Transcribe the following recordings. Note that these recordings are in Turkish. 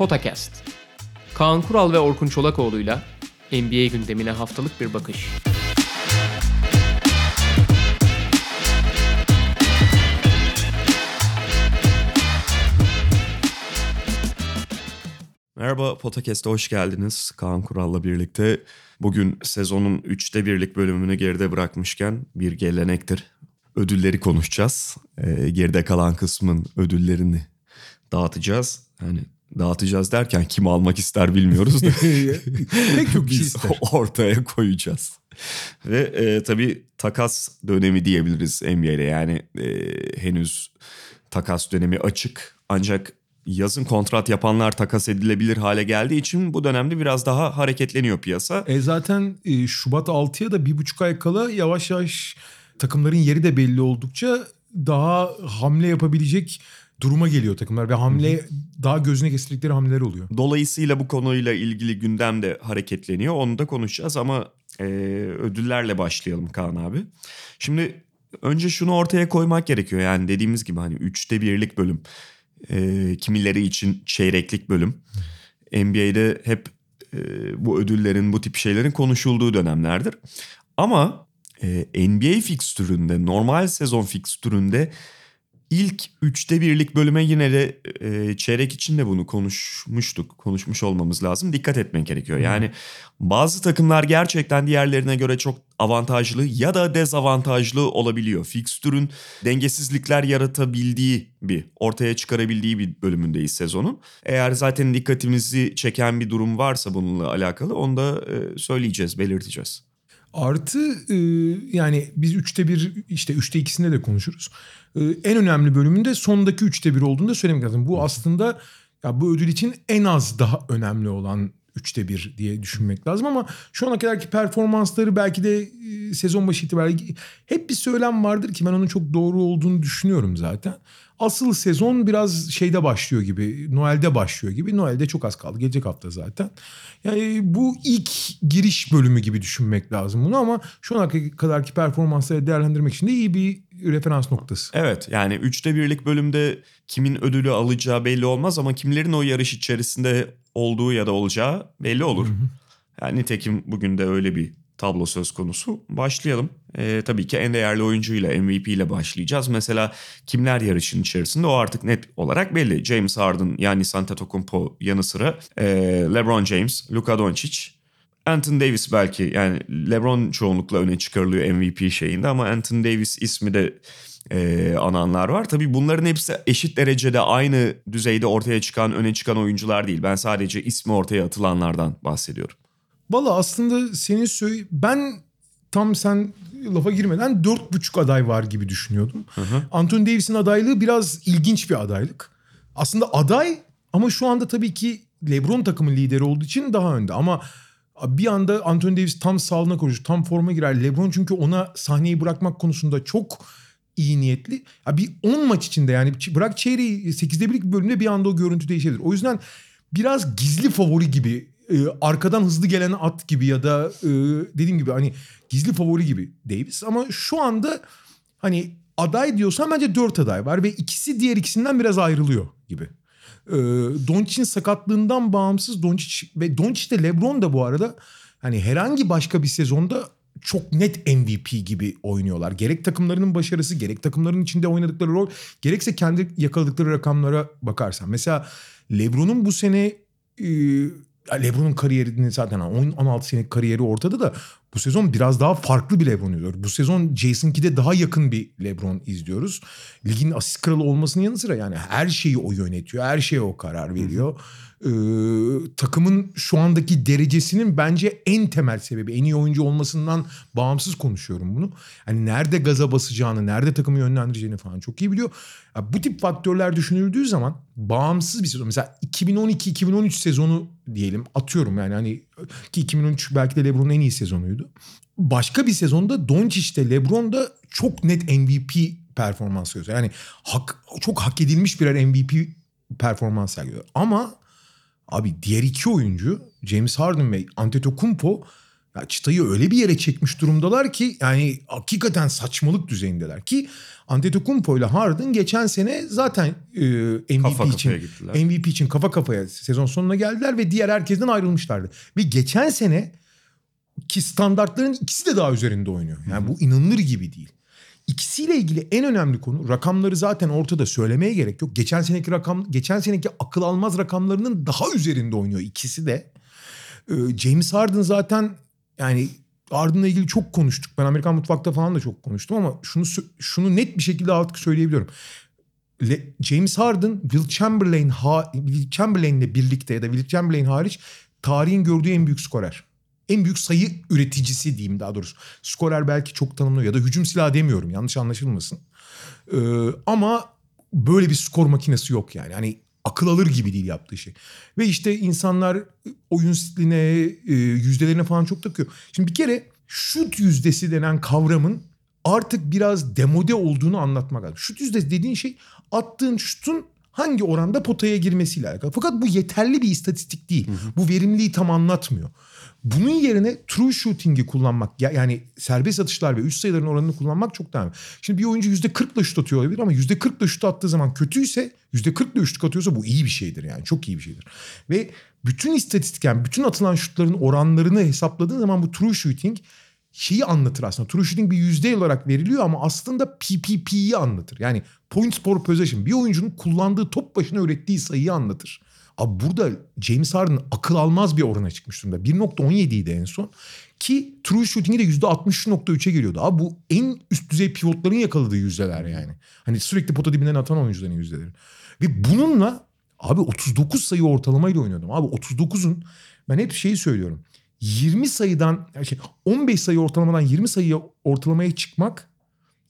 Potakast. Kaan Kural ve Orkun Çolakoğlu'yla NBA gündemine haftalık bir bakış. Merhaba Potakest'e hoş geldiniz. Kaan Kural'la birlikte bugün sezonun üçte birlik bölümünü geride bırakmışken bir gelenektir. Ödülleri konuşacağız. Ee, geride kalan kısmın ödüllerini dağıtacağız. Yani dağıtacağız derken kim almak ister bilmiyoruz da. Pek çok Biz ortaya koyacağız. Ve e, tabii takas dönemi diyebiliriz NBA'de. Yani e, henüz takas dönemi açık. Ancak yazın kontrat yapanlar takas edilebilir hale geldiği için bu dönemde biraz daha hareketleniyor piyasa. E zaten e, Şubat 6'ya da bir buçuk ay kala yavaş yavaş takımların yeri de belli oldukça daha hamle yapabilecek duruma geliyor takımlar ve hamle daha gözüne kestirdikleri hamleler oluyor. Dolayısıyla bu konuyla ilgili gündem de hareketleniyor. Onu da konuşacağız ama e, ödüllerle başlayalım Kaan abi. Şimdi önce şunu ortaya koymak gerekiyor. Yani dediğimiz gibi hani üçte birlik bölüm. E, kimileri için çeyreklik bölüm. NBA'de hep e, bu ödüllerin, bu tip şeylerin konuşulduğu dönemlerdir. Ama e, NBA fikstüründe, normal sezon fikstüründe ilk üçte birlik bölüme yine de e, çeyrek için de bunu konuşmuştuk. Konuşmuş olmamız lazım. Dikkat etmek gerekiyor. Yani bazı takımlar gerçekten diğerlerine göre çok avantajlı ya da dezavantajlı olabiliyor. Fikstürün dengesizlikler yaratabildiği bir, ortaya çıkarabildiği bir bölümündeyiz sezonun. Eğer zaten dikkatimizi çeken bir durum varsa bununla alakalı onu da e, söyleyeceğiz, belirteceğiz. Artı e, yani biz üçte bir işte üçte ikisinde de konuşuruz. E, en önemli bölümünde sondaki üçte bir olduğunu da söylemek lazım. Bu aslında ya bu ödül için en az daha önemli olan üçte bir diye düşünmek lazım ama şu ana kadarki performansları belki de e, sezon başı itibariyle hep bir söylem vardır ki ben onun çok doğru olduğunu düşünüyorum zaten. Asıl sezon biraz şeyde başlıyor gibi, Noel'de başlıyor gibi. Noel'de çok az kaldı, gelecek hafta zaten. Yani bu ilk giriş bölümü gibi düşünmek lazım bunu ama şu ana kadarki performansları değerlendirmek için de iyi bir referans noktası. Evet yani üçte birlik bölümde kimin ödülü alacağı belli olmaz ama kimlerin o yarış içerisinde olduğu ya da olacağı belli olur. Yani nitekim bugün de öyle bir tablo söz konusu. Başlayalım. Ee, tabii ki en değerli oyuncuyla MVP ile başlayacağız. Mesela kimler yarışın içerisinde o artık net olarak belli. James Harden, Giannis Antetokounmpo yanı sıra ee, LeBron James, Luka Doncic, Anthony Davis belki yani LeBron çoğunlukla öne çıkarılıyor MVP şeyinde ama Anthony Davis ismi de e, ananlar var. Tabii bunların hepsi eşit derecede aynı düzeyde ortaya çıkan, öne çıkan oyuncular değil. Ben sadece ismi ortaya atılanlardan bahsediyorum. Valla aslında senin söyle ben tam sen lafa girmeden dört buçuk aday var gibi düşünüyordum. Anthony Davis'in adaylığı biraz ilginç bir adaylık. Aslında aday ama şu anda tabii ki LeBron takımın lideri olduğu için daha önde. Ama bir anda Anthony Davis tam sağlığına koşur, tam forma girer. LeBron çünkü ona sahneyi bırakmak konusunda çok iyi niyetli. Ya bir 10 maç içinde yani bırak çeyreği 8'de birlik bir bölümde bir anda o görüntü değişebilir. O yüzden biraz gizli favori gibi e, arkadan hızlı gelen at gibi ya da e, dediğim gibi hani gizli favori gibi Davis ama şu anda hani aday diyorsan bence dört aday var ve ikisi diğer ikisinden biraz ayrılıyor gibi. E, Doncic'in sakatlığından bağımsız Doncic ve Doncic de LeBron da bu arada hani herhangi başka bir sezonda çok net MVP gibi oynuyorlar. Gerek takımlarının başarısı, gerek takımların içinde oynadıkları rol, gerekse kendi yakaladıkları rakamlara bakarsan. Mesela LeBron'un bu sene e, LeBron'un kariyerini zaten 16 senelik kariyeri ortada da bu sezon biraz daha farklı bir LeBron izliyoruz. Bu sezon Jason Kidd'e daha yakın bir LeBron izliyoruz. Ligin asist kralı olmasının yanı sıra yani her şeyi o yönetiyor. Her şeye o karar veriyor. Ee, takımın şu andaki derecesinin bence en temel sebebi en iyi oyuncu olmasından bağımsız konuşuyorum bunu. Hani nerede gaza basacağını, nerede takımı yönlendireceğini falan çok iyi biliyor. Ya bu tip faktörler düşünüldüğü zaman bağımsız bir sezon. Mesela 2012-2013 sezonu diyelim atıyorum yani hani ki 2013 belki de LeBron'un en iyi sezonuydu. Başka bir sezonda Doncic'te LeBron da çok net MVP performans gösteriyor. Yani hak, çok hak edilmiş birer MVP performans sergiliyor. Ama abi diğer iki oyuncu James Harden ve Antetokounmpo Ya çıtayı öyle bir yere çekmiş durumdalar ki yani hakikaten saçmalık düzeyindeler ki Antetokounmpo ile Harden geçen sene zaten e, MVP Kafa için gittiler. MVP için kafa kafaya sezon sonuna geldiler ve diğer herkesten ayrılmışlardı. Ve geçen sene ki standartların ikisi de daha üzerinde oynuyor. Yani bu inanılır gibi değil. İkisiyle ilgili en önemli konu rakamları zaten ortada söylemeye gerek yok. Geçen seneki rakam geçen seneki akıl almaz rakamlarının daha üzerinde oynuyor ikisi de. Ee, James Harden zaten yani Harden'la ilgili çok konuştuk. Ben Amerikan mutfakta falan da çok konuştum ama şunu şunu net bir şekilde artık söyleyebiliyorum. Le- James Harden, Will Chamberlain, ha- Will Chamberlain'le birlikte ya da Will Chamberlain hariç tarihin gördüğü en büyük skorer. En büyük sayı üreticisi diyeyim daha doğrusu. Skorer belki çok tanımlıyor ya da hücum silahı demiyorum yanlış anlaşılmasın. Ee, ama böyle bir skor makinesi yok yani. Hani akıl alır gibi değil yaptığı şey. Ve işte insanlar oyun stiline, e, yüzdelerine falan çok takıyor. Şimdi bir kere şut yüzdesi denen kavramın artık biraz demode olduğunu anlatmak lazım. Şut yüzdesi dediğin şey attığın şutun hangi oranda potaya girmesiyle alakalı. Fakat bu yeterli bir istatistik değil. Bu verimliliği tam anlatmıyor. Bunun yerine true shooting'i kullanmak ya- yani serbest atışlar ve üst sayıların oranını kullanmak çok daha önemli. Şimdi bir oyuncu %40'la şut atıyor olabilir ama %40'la şut attığı zaman kötüyse %40'la şut atıyorsa bu iyi bir şeydir yani çok iyi bir şeydir. Ve bütün istatistik yani bütün atılan şutların oranlarını hesapladığın zaman bu true shooting şeyi anlatır aslında. True shooting bir yüzde olarak veriliyor ama aslında PPP'yi anlatır. Yani points per possession. Bir oyuncunun kullandığı top başına ürettiği sayıyı anlatır. Abi burada James Harden akıl almaz bir orana çıkmış durumda. 1.17 idi en son. Ki true shooting'i de %60.3'e geliyordu. Abi bu en üst düzey pivotların yakaladığı yüzdeler yani. Hani sürekli pota dibinden atan oyuncuların yüzdeleri. Ve bununla abi 39 sayı ortalamayla oynuyordum. Abi 39'un ben hep şeyi söylüyorum. 20 sayıdan şey 15 sayı ortalamadan 20 sayı ortalamaya çıkmak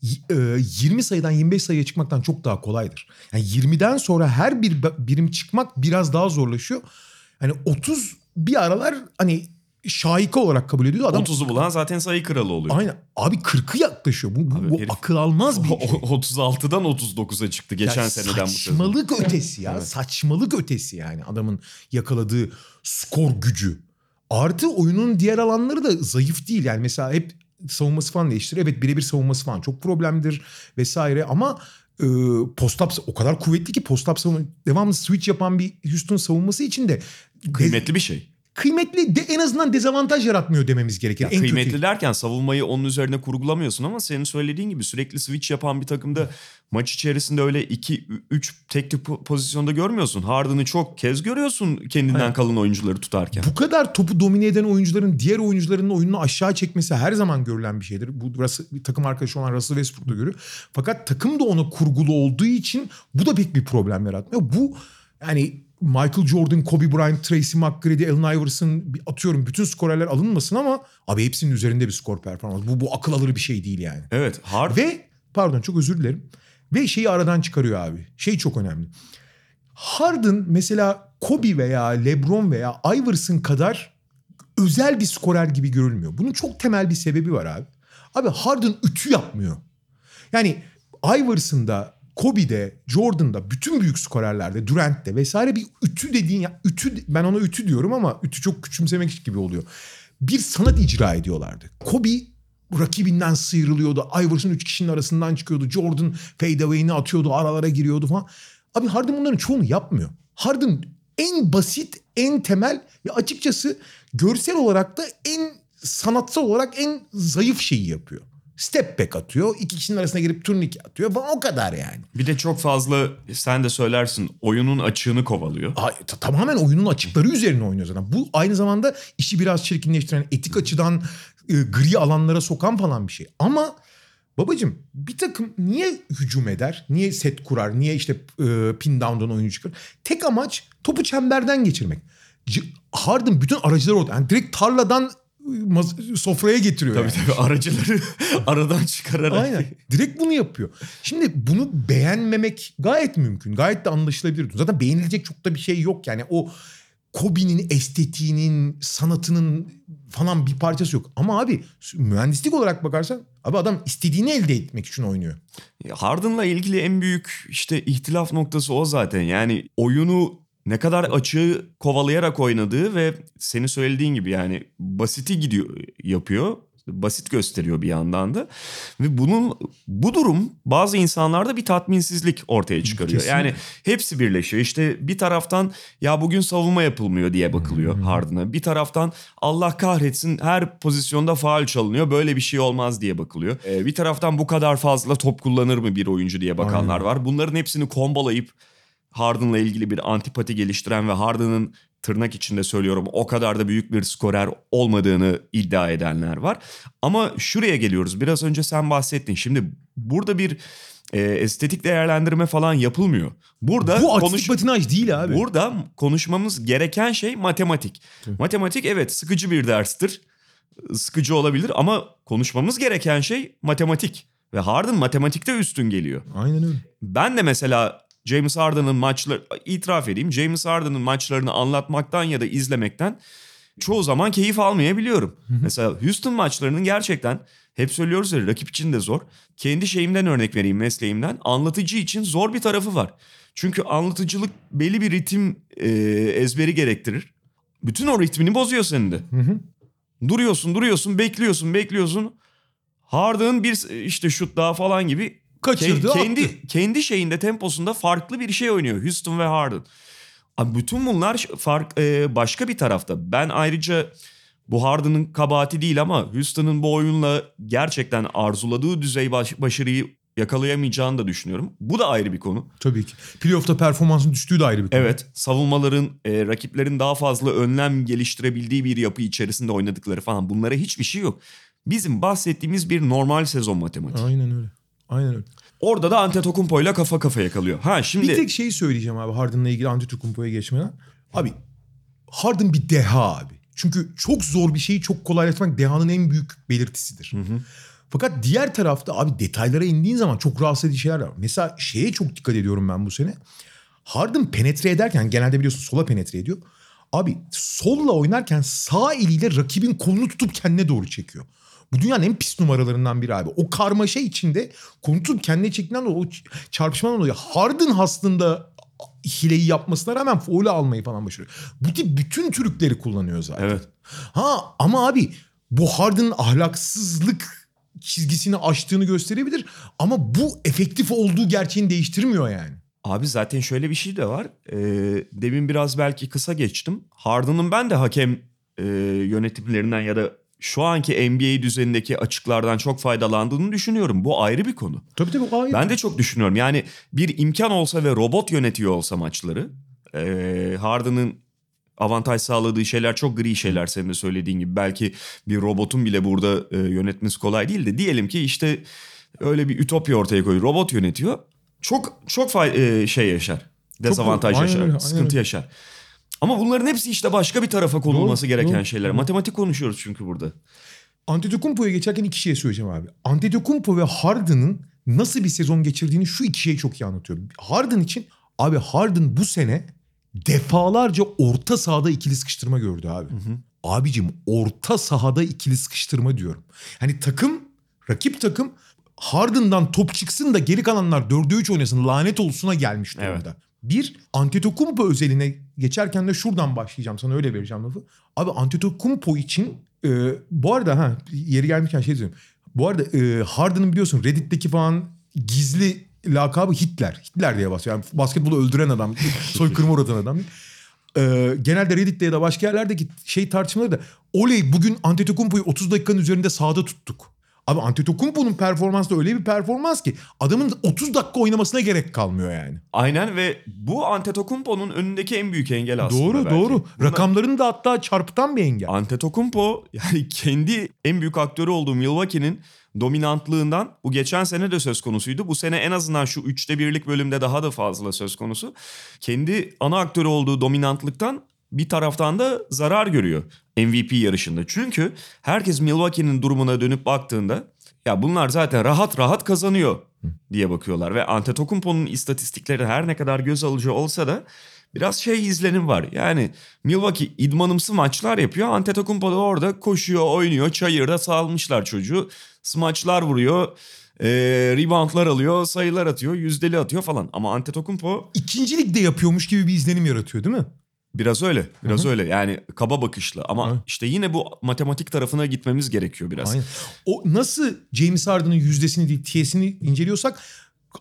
y- e, 20 sayıdan 25 sayıya çıkmaktan çok daha kolaydır. Yani 20'den sonra her bir birim çıkmak biraz daha zorlaşıyor. Hani 30 bir aralar hani şahika olarak kabul ediyordu. Adam 30'u bulan zaten sayı kralı oluyor. aynen abi 40'ı yaklaşıyor. Bu, bu, Abi bu herif- akıl almaz bir şey. O- 36'dan 39'a çıktı geçen Ya seneden bu sezon. Saçmalık ötesi ya. Evet. Saçmalık ötesi yani adamın yakaladığı skor gücü. Artı oyunun diğer alanları da zayıf değil. Yani mesela hep savunması falan değiştir. Evet birebir savunması falan çok problemdir vesaire ama e, post-up o kadar kuvvetli ki post-up savunma devamlı switch yapan bir Houston savunması için de Kıymetli bir şey. Kıymetli de en azından dezavantaj yaratmıyor dememiz gerekir. Ya en kötü. kıymetli derken savunmayı onun üzerine kurgulamıyorsun ama senin söylediğin gibi sürekli switch yapan bir takımda maç içerisinde öyle 2-3 tek tip po- pozisyonda görmüyorsun. Harden'ı çok kez görüyorsun kendinden Evet. kalın oyuncuları tutarken. Bu kadar topu domine eden oyuncuların diğer oyuncuların oyununu aşağı çekmesi her zaman görülen bir şeydir. Bu Russell- bir takım arkadaşı olan Russell Westbrook da görüyor. Fakat takım da ona kurgulu olduğu için bu da pek bir problem yaratmıyor. Bu yani Michael Jordan, Kobe Bryant, Tracy McGrady, Allen Iverson atıyorum bütün skorerler alınmasın ama abi hepsinin üzerinde bir skor performansı. Bu, bu akıl alır bir şey değil yani. Evet Harden Ve pardon çok özür dilerim. Ve şeyi aradan çıkarıyor abi. Şey çok önemli. Harden mesela Kobe veya LeBron veya Iverson kadar özel bir skorer gibi görülmüyor. Bunun çok temel bir sebebi var abi. Abi Harden ütü yapmıyor. Yani Iverson'da, Kobe'de, Jordan'da, bütün büyük skorerlerde, Durant'te vesaire bir ütü dediğin ya ütü ben ona ütü diyorum ama ütü çok küçümsemek gibi oluyor. Bir sanat icra ediyorlardı. Kobe rakibinden sıyrılıyordu. Iverson üç kişinin arasından çıkıyordu. Jordan fadeaway'ini atıyordu, aralara giriyordu falan. Abi Harden bunların çoğunu yapmıyor. Harden en basit, en temel ve açıkçası görsel olarak da en sanatsal olarak en zayıf şeyi yapıyor. Step back atıyor. iki kişinin arasına girip turnike atıyor falan o kadar yani. bir de çok fazla sen de söylersin oyunun açığını kovalıyor. Ay, ta- tamamen oyunun açıkları üzerine oynuyor zaten. Bu aynı zamanda işi biraz çirkinleştiren, etik açıdan e, gri alanlara sokan falan bir şey. Ama babacım bir takım niye hücum eder? Niye set kurar? Niye işte e, pin down'dan oyuncu çıkar? Tek amaç topu çemberden geçirmek. Harden bütün aracıları orada. Yani direkt tarladan sofraya getiriyor. Tabii yani. tabii aracıları aradan çıkararak. Aynen. Direkt bunu yapıyor. Şimdi bunu beğenmemek gayet mümkün. Gayet de anlaşılabilir. Zaten beğenilecek çok da bir şey yok. Yani o Kobe'nin estetiğinin, sanatının falan bir parçası yok. Ama abi mühendislik olarak bakarsan abi adam istediğini elde etmek için oynuyor. Harden'la ilgili en büyük işte ihtilaf noktası o zaten. Yani oyunu ne kadar açığı kovalayarak oynadığı ve senin söylediğin gibi yani basiti gidiyor yapıyor. Basit gösteriyor bir yandan da. Ve bunun bu durum bazı insanlarda bir tatminsizlik ortaya çıkarıyor. Kesinlikle. Yani hepsi birleşiyor. İşte bir taraftan ya bugün savunma yapılmıyor diye bakılıyor Harden'a. Bir taraftan Allah kahretsin her pozisyonda faal çalınıyor. Böyle bir şey olmaz diye bakılıyor. Ee, bir taraftan bu kadar fazla top kullanır mı bir oyuncu diye bakanlar Aynen. var. Bunların hepsini kombolayıp Harden'la ilgili bir antipati geliştiren ve Harden'ın tırnak içinde söylüyorum o kadar da büyük bir skorer olmadığını iddia edenler var. Ama şuraya geliyoruz. Biraz önce sen bahsettin. Şimdi burada bir e, estetik değerlendirme falan yapılmıyor. Burada Bu konuş- patinaj değil abi. Burada konuşmamız gereken şey matematik. Matematik evet sıkıcı bir derstir. Sıkıcı olabilir ama konuşmamız gereken şey matematik. Ve Harden matematikte üstün geliyor. Aynen öyle. Ben de mesela James Harden'ın maçları itiraf edeyim. James Harden'ın maçlarını anlatmaktan ya da izlemekten çoğu zaman keyif almayabiliyorum. Mesela Houston maçlarının gerçekten hep söylüyoruz ya rakip için de zor. Kendi şeyimden örnek vereyim mesleğimden. Anlatıcı için zor bir tarafı var. Çünkü anlatıcılık belli bir ritim e, ezberi gerektirir. Bütün o ritmini bozuyor senin de. Duruyorsun duruyorsun bekliyorsun bekliyorsun. Harden bir işte şut daha falan gibi Kaçırdı, Ke- kendi attı. kendi şeyinde temposunda farklı bir şey oynuyor Houston ve Harden. Abi bütün bunlar fark e, başka bir tarafta. Ben ayrıca bu Harden'ın kabahati değil ama Houston'ın bu oyunla gerçekten arzuladığı düzey baş- başarıyı yakalayamayacağını da düşünüyorum. Bu da ayrı bir konu. Tabii ki. Playoff'ta performansın düştüğü de ayrı bir konu. Evet, savunmaların, e, rakiplerin daha fazla önlem geliştirebildiği bir yapı içerisinde oynadıkları falan bunlara hiçbir şey yok. Bizim bahsettiğimiz bir normal sezon matematiği. Aynen öyle. Aynen öyle. Orada da Antetokounmpo ile kafa kafaya kalıyor. Ha şimdi Bir tek şeyi söyleyeceğim abi Harden'la ilgili Antetokounmpo'ya geçmeden. Abi Harden bir deha abi. Çünkü çok zor bir şeyi çok kolaylaştırmak dehanın en büyük belirtisidir. Fakat diğer tarafta abi detaylara indiğin zaman çok rahatsız edici şeyler var. Mesela şeye çok dikkat ediyorum ben bu sene. Harden penetre ederken genelde biliyorsun sola penetre ediyor. Abi solla oynarken sağ eliyle rakibin kolunu tutup kendine doğru çekiyor. Bu dünyanın en pis numaralarından biri abi. O karmaşa içinde kolunu tutup kendine dolayı o çarpışmadan dolayı Harden aslında hileyi yapmasına rağmen foul'ü almayı falan başarıyor. Bu tip bütün trükleri kullanıyor zaten. Evet. Ha ama abi bu Harden'ın ahlaksızlık çizgisini aştığını gösterebilir ama bu efektif olduğu gerçeğini değiştirmiyor yani. Abi zaten şöyle bir şey de var. Ee, demin biraz belki kısa geçtim. Harden'ın ben de hakem e, yönetimlerinden ya da şu anki NBA düzenindeki açıklardan çok faydalandığını düşünüyorum. Bu ayrı bir konu. Tabii tabii hayır. Ben de çok düşünüyorum. Yani bir imkan olsa ve robot yönetiyor olsa maçları. E, Harden'ın avantaj sağladığı şeyler çok gri şeyler senin de söylediğin gibi. Belki bir robotun bile burada e, yönetmesi kolay değil de diyelim ki işte öyle bir ütopya ortaya koyuyor. Robot yönetiyor. Çok çok fay- e, şey yaşar. Dezavantaj aynen yaşar. aynen sıkıntı öyle. yaşar. Ama bunların hepsi işte başka bir tarafa konulması Doğru, gereken doğru, şeyler. doğru. Matematik konuşuyoruz çünkü burada. Antetokounmpo'ya geçerken iki şey söyleyeceğim abi. Antetokounmpo ve Harden'ın nasıl bir sezon geçirdiğini şu iki şey çok iyi anlatıyor. Harden için abi Harden bu sene defalarca orta sahada ikili sıkıştırma gördü abi. Abicim orta sahada ikili sıkıştırma diyorum. Hani takım, rakip takım Harden'dan top çıksın da geri kalanlar 4'e 3 oynasın lanet olsuna gelmiş durumda. Evet. Bir Antetokounmpo özeline geçerken de şuradan başlayacağım sana öyle vereceğim lafı. Abi Antetokounmpo için e, bu arada ha yeri gelmişken şey diyeyim. Bu arada e, Harden'ın biliyorsun Reddit'teki falan gizli lakabı Hitler. Hitler diye basıyor. Yani basketbolu öldüren adam. soykırıma uğratan adam. E, genelde Reddit'te ya da başka yerlerdeki şey tartışmaları da oley bugün Antetokounmpo'yu 30 dakikanın üzerinde sahada tuttuk. Abi Antetokounmpo'nun performansı da öyle bir performans ki adamın 30 dakika oynamasına gerek kalmıyor yani. Aynen ve bu Antetokounmpo'nun önündeki en büyük engel aslında. doğru belki. doğru. Buna- Rakamlarını da hatta çarpıtan bir engel. Antetokounmpo yani kendi en büyük aktörü olduğu Milwaukee'nin dominantlığından bu geçen sene de söz konusuydu. Bu sene en azından şu üçte birlik bölümde daha da fazla söz konusu. Kendi ana aktörü olduğu dominantlıktan bir taraftan da zarar görüyor MVP yarışında. Çünkü herkes Milwaukee'nin durumuna dönüp baktığında ya bunlar zaten rahat rahat kazanıyor diye bakıyorlar. Ve Antetokounmpo'nun istatistikleri her ne kadar göz alıcı olsa da biraz şey izlenim var. Yani Milwaukee idmanımsı maçlar yapıyor. Antetokounmpo da orada koşuyor, oynuyor. Çayırda salmışlar çocuğu. Smaçlar vuruyor. Ee, reboundlar alıyor, sayılar atıyor, yüzdeli atıyor falan. Ama Antetokounmpo İkinci ligde yapıyormuş gibi bir izlenim yaratıyor değil mi? Biraz öyle. Biraz Hı hı. öyle. Yani kaba bakışlı. Ama Hı. işte yine bu matematik tarafına gitmemiz gerekiyor biraz. Aynen. O nasıl James Harden'ın yüzdesini değil TS'ini inceliyorsak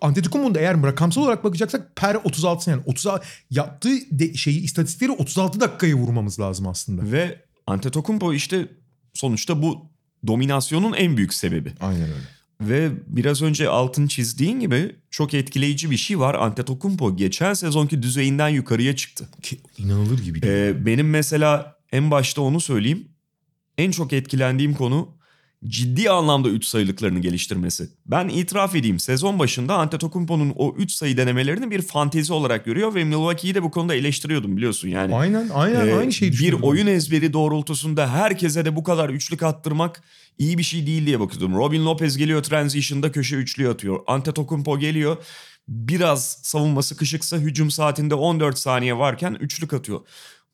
Antetokounmpo'nun da eğer rakamsal olarak bakacaksak per 36 yani 30 yaptığı de, şeyi istatistikleri 36 dakikaya vurmamız lazım aslında. Ve Antetokounmpo işte sonuçta bu dominasyonun en büyük sebebi. Aynen öyle. Ve biraz önce altın çizdiğin gibi çok etkileyici bir şey var. Antetokounmpo geçen sezonki düzeyinden yukarıya çıktı. Ki, inanılır gibi değil. Ee, benim mesela en başta onu söyleyeyim. En çok etkilendiğim konu ciddi anlamda 3 sayılıklarını geliştirmesi. Ben itiraf edeyim sezon başında Antetokounmpo'nun o 3 sayı denemelerini bir fantezi olarak görüyor ve Milwaukee'yi de bu konuda eleştiriyordum biliyorsun yani. aynen aynen Ee, aynı şeyi bir oyun ezberi doğrultusunda herkese de bu kadar üçlük attırmak iyi bir şey değil diye bakıyordum. Robin Lopez geliyor transition'da köşe üçlüğü atıyor. Antetokounmpo geliyor biraz savunma sıkışıksa hücum saatinde 14 saniye varken üçlük atıyor.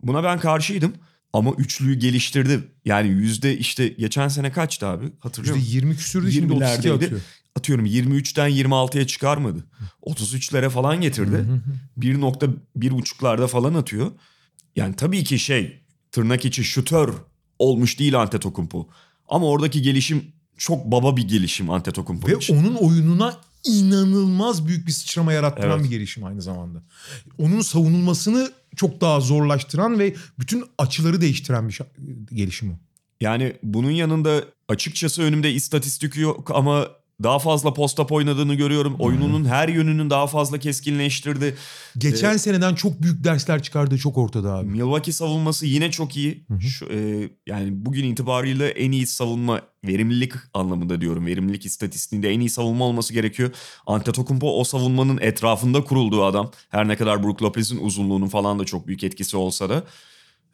Buna ben karşıydım ama üçlüyü geliştirdi. Yani yüzde işte geçen sene kaçtı abi hatırlıyor musun? İşte 20 küsürdü şimdi 32 20'lerdeydi. atıyor. Atıyorum 23'ten 26'ya çıkarmadı. 33'lere falan getirdi. 1.1.5'larda falan atıyor. Yani tabii ki şey tırnak içi şutör olmuş değil Antetokounmpo. Ama oradaki gelişim çok baba bir gelişim Antetokounmpo Ve için. onun oyununa inanılmaz büyük bir sıçrama yarattıran Evet. bir gelişim aynı zamanda. Onun savunulmasını çok daha zorlaştıran ve bütün açıları değiştiren bir gelişim o. Yani bunun yanında açıkçası önümde istatistik yok ama daha fazla post-up oynadığını görüyorum. Oyununun her yönünün daha fazla keskinleştirdi. Geçen seneden çok büyük dersler çıkardığı çok ortada abi. Milwaukee savunması yine çok iyi. Şu, e, yani bugün itibariyle en iyi savunma verimlilik anlamında diyorum. Verimlilik istatistiğinde en iyi savunma olması gerekiyor. Antetokounmpo o savunmanın etrafında kurulduğu adam. Her ne kadar Brook Lopez'in uzunluğunun falan da çok büyük etkisi olsa da.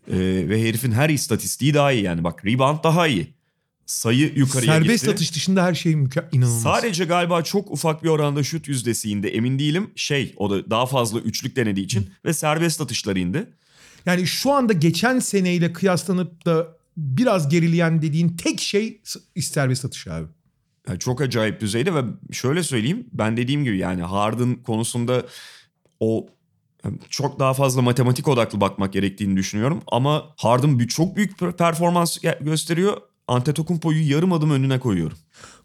E, ve herifin her istatistiği daha iyi yani. Bak rebound daha iyi. Sayı yukarıya Serbest gitti. atış dışında her şey müke- inanılmaz. Sadece galiba çok ufak bir oranda şut yüzdesi indi. Emin değilim. Şey o da daha fazla üçlük denediği için ve serbest atışları indi. Yani şu anda geçen seneyle kıyaslanıp da biraz gerileyen dediğin tek şey serbest atış abi. Yani çok acayip düzeyde ve şöyle söyleyeyim ben dediğim gibi yani Harden konusunda o çok daha fazla matematik odaklı bakmak gerektiğini düşünüyorum ama Harden bir- çok büyük per- performans gösteriyor. Antetokounmpo'yu yarım adım önüne koyuyorum.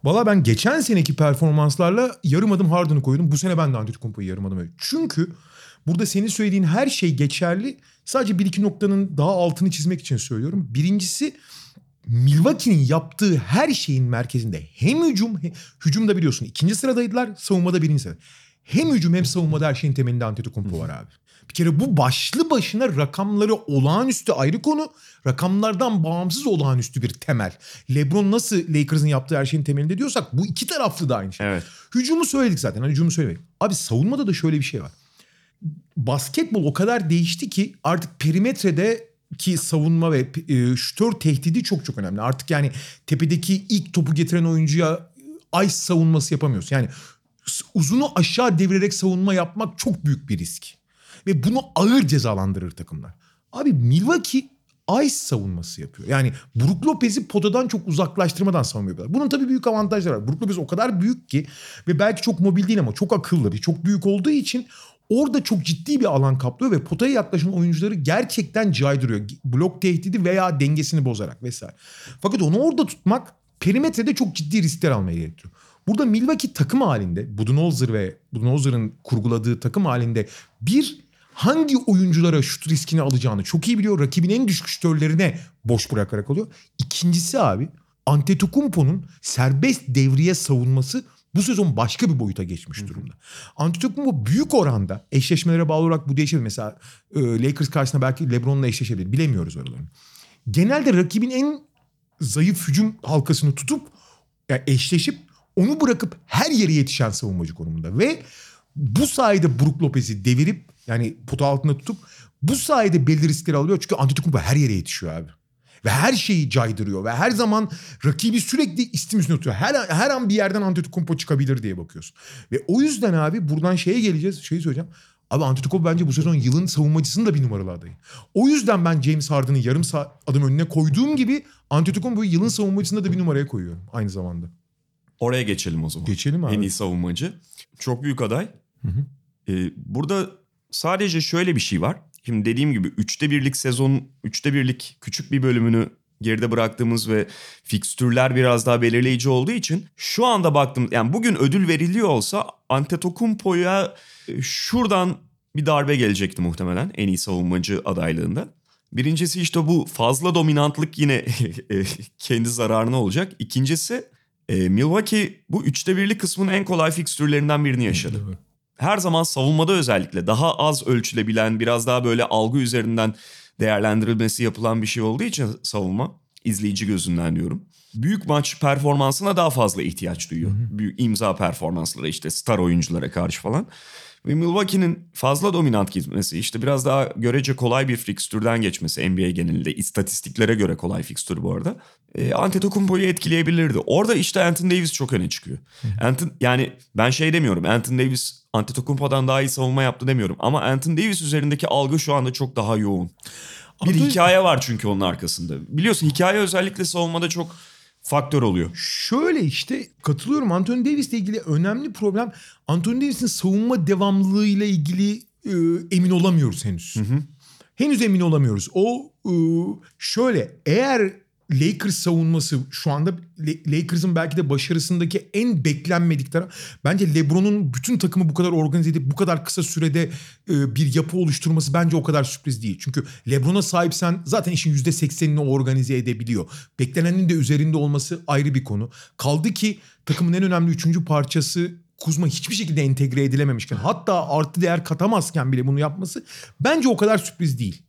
Valla ben geçen seneki performanslarla yarım adım Harden'ı koydum. Bu sene ben de Antetokounmpo'yu yarım adım öyle. Çünkü burada senin söylediğin her şey geçerli. Sadece bir iki noktanın daha altını çizmek için söylüyorum. Birincisi Milwaukee'nin yaptığı her şeyin merkezinde hem hücum, he, hücumda biliyorsun ikinci sıradaydılar, savunmada birinci sırada. Hem hücum hem savunmada her şeyin temelinde Antetokounmpo var abi. Bir kere bu başlı başına rakamları olağanüstü ayrı konu. Rakamlardan bağımsız olağanüstü bir temel. LeBron nasıl Lakers'ın yaptığı her şeyin temelinde diyorsak bu iki taraflı da aynı şey. Evet. Hücumu söyledik zaten. Hani hücumu söylemedik. Abi savunmada da şöyle bir şey var. Basketbol o kadar değişti ki artık perimetrede ki savunma ve e, şutör tehdidi çok çok önemli. Artık yani tepedeki ilk topu getiren oyuncuya ice savunması yapamıyorsun. Yani uzunu aşağı devirerek savunma yapmak çok büyük bir risk. Ve bunu ağır cezalandırır takımlar. Abi Milwaukee ice savunması yapıyor. Yani Brook Lopez'i potadan çok uzaklaştırmadan savunma yapıyorlar. Bunun tabii büyük avantajları var. Brook Lopez o kadar büyük ki ve belki çok mobil değil ama çok akıllı bir, çok büyük olduğu için orada çok ciddi bir alan kaplıyor ve potaya yaklaşan oyuncuları gerçekten caydırıyor. Blok tehdidi veya dengesini bozarak vesaire. Fakat onu orada tutmak perimetrede çok ciddi riskler almaya gerektiriyor. Burada Milwaukee takım halinde Budenholzer ve Budenholzer'ın kurguladığı takım halinde bir hangi oyunculara şut riskini alacağını çok iyi biliyor. Rakibin en düşük şutörlerine boş bırakarak alıyor. İkincisi abi Antetokounmpo'nun serbest devriye savunması bu sezon başka bir boyuta geçmiş durumda. Antetokounmpo büyük oranda eşleşmelere bağlı olarak bu değişebilir. Mesela e, Lakers karşısında belki LeBron'la eşleşebilir. Bilemiyoruz oralarını. Genelde rakibin en zayıf hücum halkasını tutup yani eşleşip onu bırakıp her yere yetişen savunmacı konumunda. Ve bu sayede Brook Lopez'i devirip yani pota altında tutup bu sayede belli riskleri alıyor. Çünkü Antetokounmpo her yere yetişiyor abi. Ve her şeyi caydırıyor ve her zaman rakibi sürekli istim üstüne tutuyor. Her, her an bir yerden Antetokounmpo çıkabilir diye bakıyorsun. Ve o yüzden abi buradan şeye geleceğiz. Şeyi söyleyeceğim. Abi Antetokounmpo bence bu sezon yılın savunmacısının da bir numaralı adayı. O yüzden ben James Harden'ı yarım adım önüne koyduğum gibi Antetokounmpo'yu yılın savunmacısında da bir numaraya koyuyorum aynı zamanda. Oraya geçelim o zaman. Geçelim abi. En iyi savunmacı. Çok büyük aday. Ee, burada sadece şöyle bir şey var. Şimdi dediğim gibi üçte birlik sezon, üçte birlik küçük bir bölümünü geride bıraktığımız ve fikstürler biraz daha belirleyici olduğu için şu anda baktım yani bugün ödül veriliyor olsa Antetokounmpo'ya e, şuradan bir darbe gelecekti muhtemelen en iyi savunmacı adaylığında. Birincisi işte bu fazla dominantlık yine e, kendi zararına olacak. İkincisi e, Milwaukee bu üçte birlik kısmın en kolay fikstürlerinden birini yaşadı. Her zaman savunmada özellikle daha az ölçülebilen biraz daha böyle algı üzerinden değerlendirilmesi yapılan bir şey olduğu için savunma izleyici gözünden diyorum. Büyük maç performansına daha fazla ihtiyaç duyuyor. Büyük imza performansları işte star oyunculara karşı falan. Ve Milwaukee'nin fazla dominant gitmesi işte biraz daha görece kolay bir fikstürden geçmesi NBA genelinde istatistiklere göre kolay fikstür bu arada. E, Antetokounmpo'yu etkileyebilirdi. Orada işte Anthony Davis çok öne çıkıyor. Anthony, yani ben şey demiyorum Anthony Davis Antetokounmpo'dan daha iyi savunma yaptı demiyorum. Ama Anthony Davis üzerindeki algı şu anda çok daha yoğun. Bir Anthony- hikaye var çünkü onun arkasında. Biliyorsun hikaye özellikle savunmada çok faktör oluyor. Şöyle işte katılıyorum Anthony Davis'le ilgili önemli problem Anthony Davis'in savunma devamlılığıyla ilgili e, emin olamıyoruz henüz. Henüz emin olamıyoruz. O e, şöyle eğer Lakers savunması şu anda Lakers'ın belki de başarısındaki en beklenmedik taraf bence LeBron'un bütün takımı bu kadar organize edip bu kadar kısa sürede e, bir yapı oluşturması bence o kadar sürpriz değil. Çünkü LeBron'a sahipsen zaten işin %80'ini organize edebiliyor. Beklenenin de üzerinde olması ayrı bir konu. Kaldı ki takımın en önemli üçüncü parçası Kuzma hiçbir şekilde entegre edilememişken hatta artı değer katamazken bile bunu yapması bence o kadar sürpriz değil.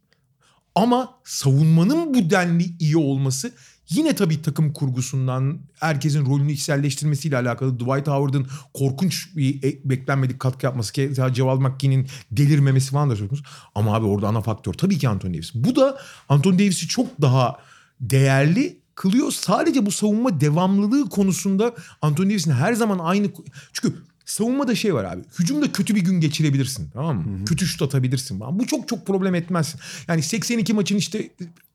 Ama savunmanın bu denli iyi olması yine tabii takım kurgusundan herkesin rolünü içselleştirmesiyle alakalı. Dwight Howard'ın korkunç bir e- beklenmedik katkı yapması. Keza Ceval McGee'nin delirmemesi falan da söz. Ama abi orada ana faktör tabii ki Anthony Davis. Bu da Anthony Davis'i çok daha değerli kılıyor. Sadece bu savunma devamlılığı konusunda Anthony Davis'in her zaman aynı... Çünkü savunmada şey var abi. Hücumda kötü bir gün geçirebilirsin. Tamam mı? Kötü şut atabilirsin. Bu çok çok problem etmez. Yani 82 maçın işte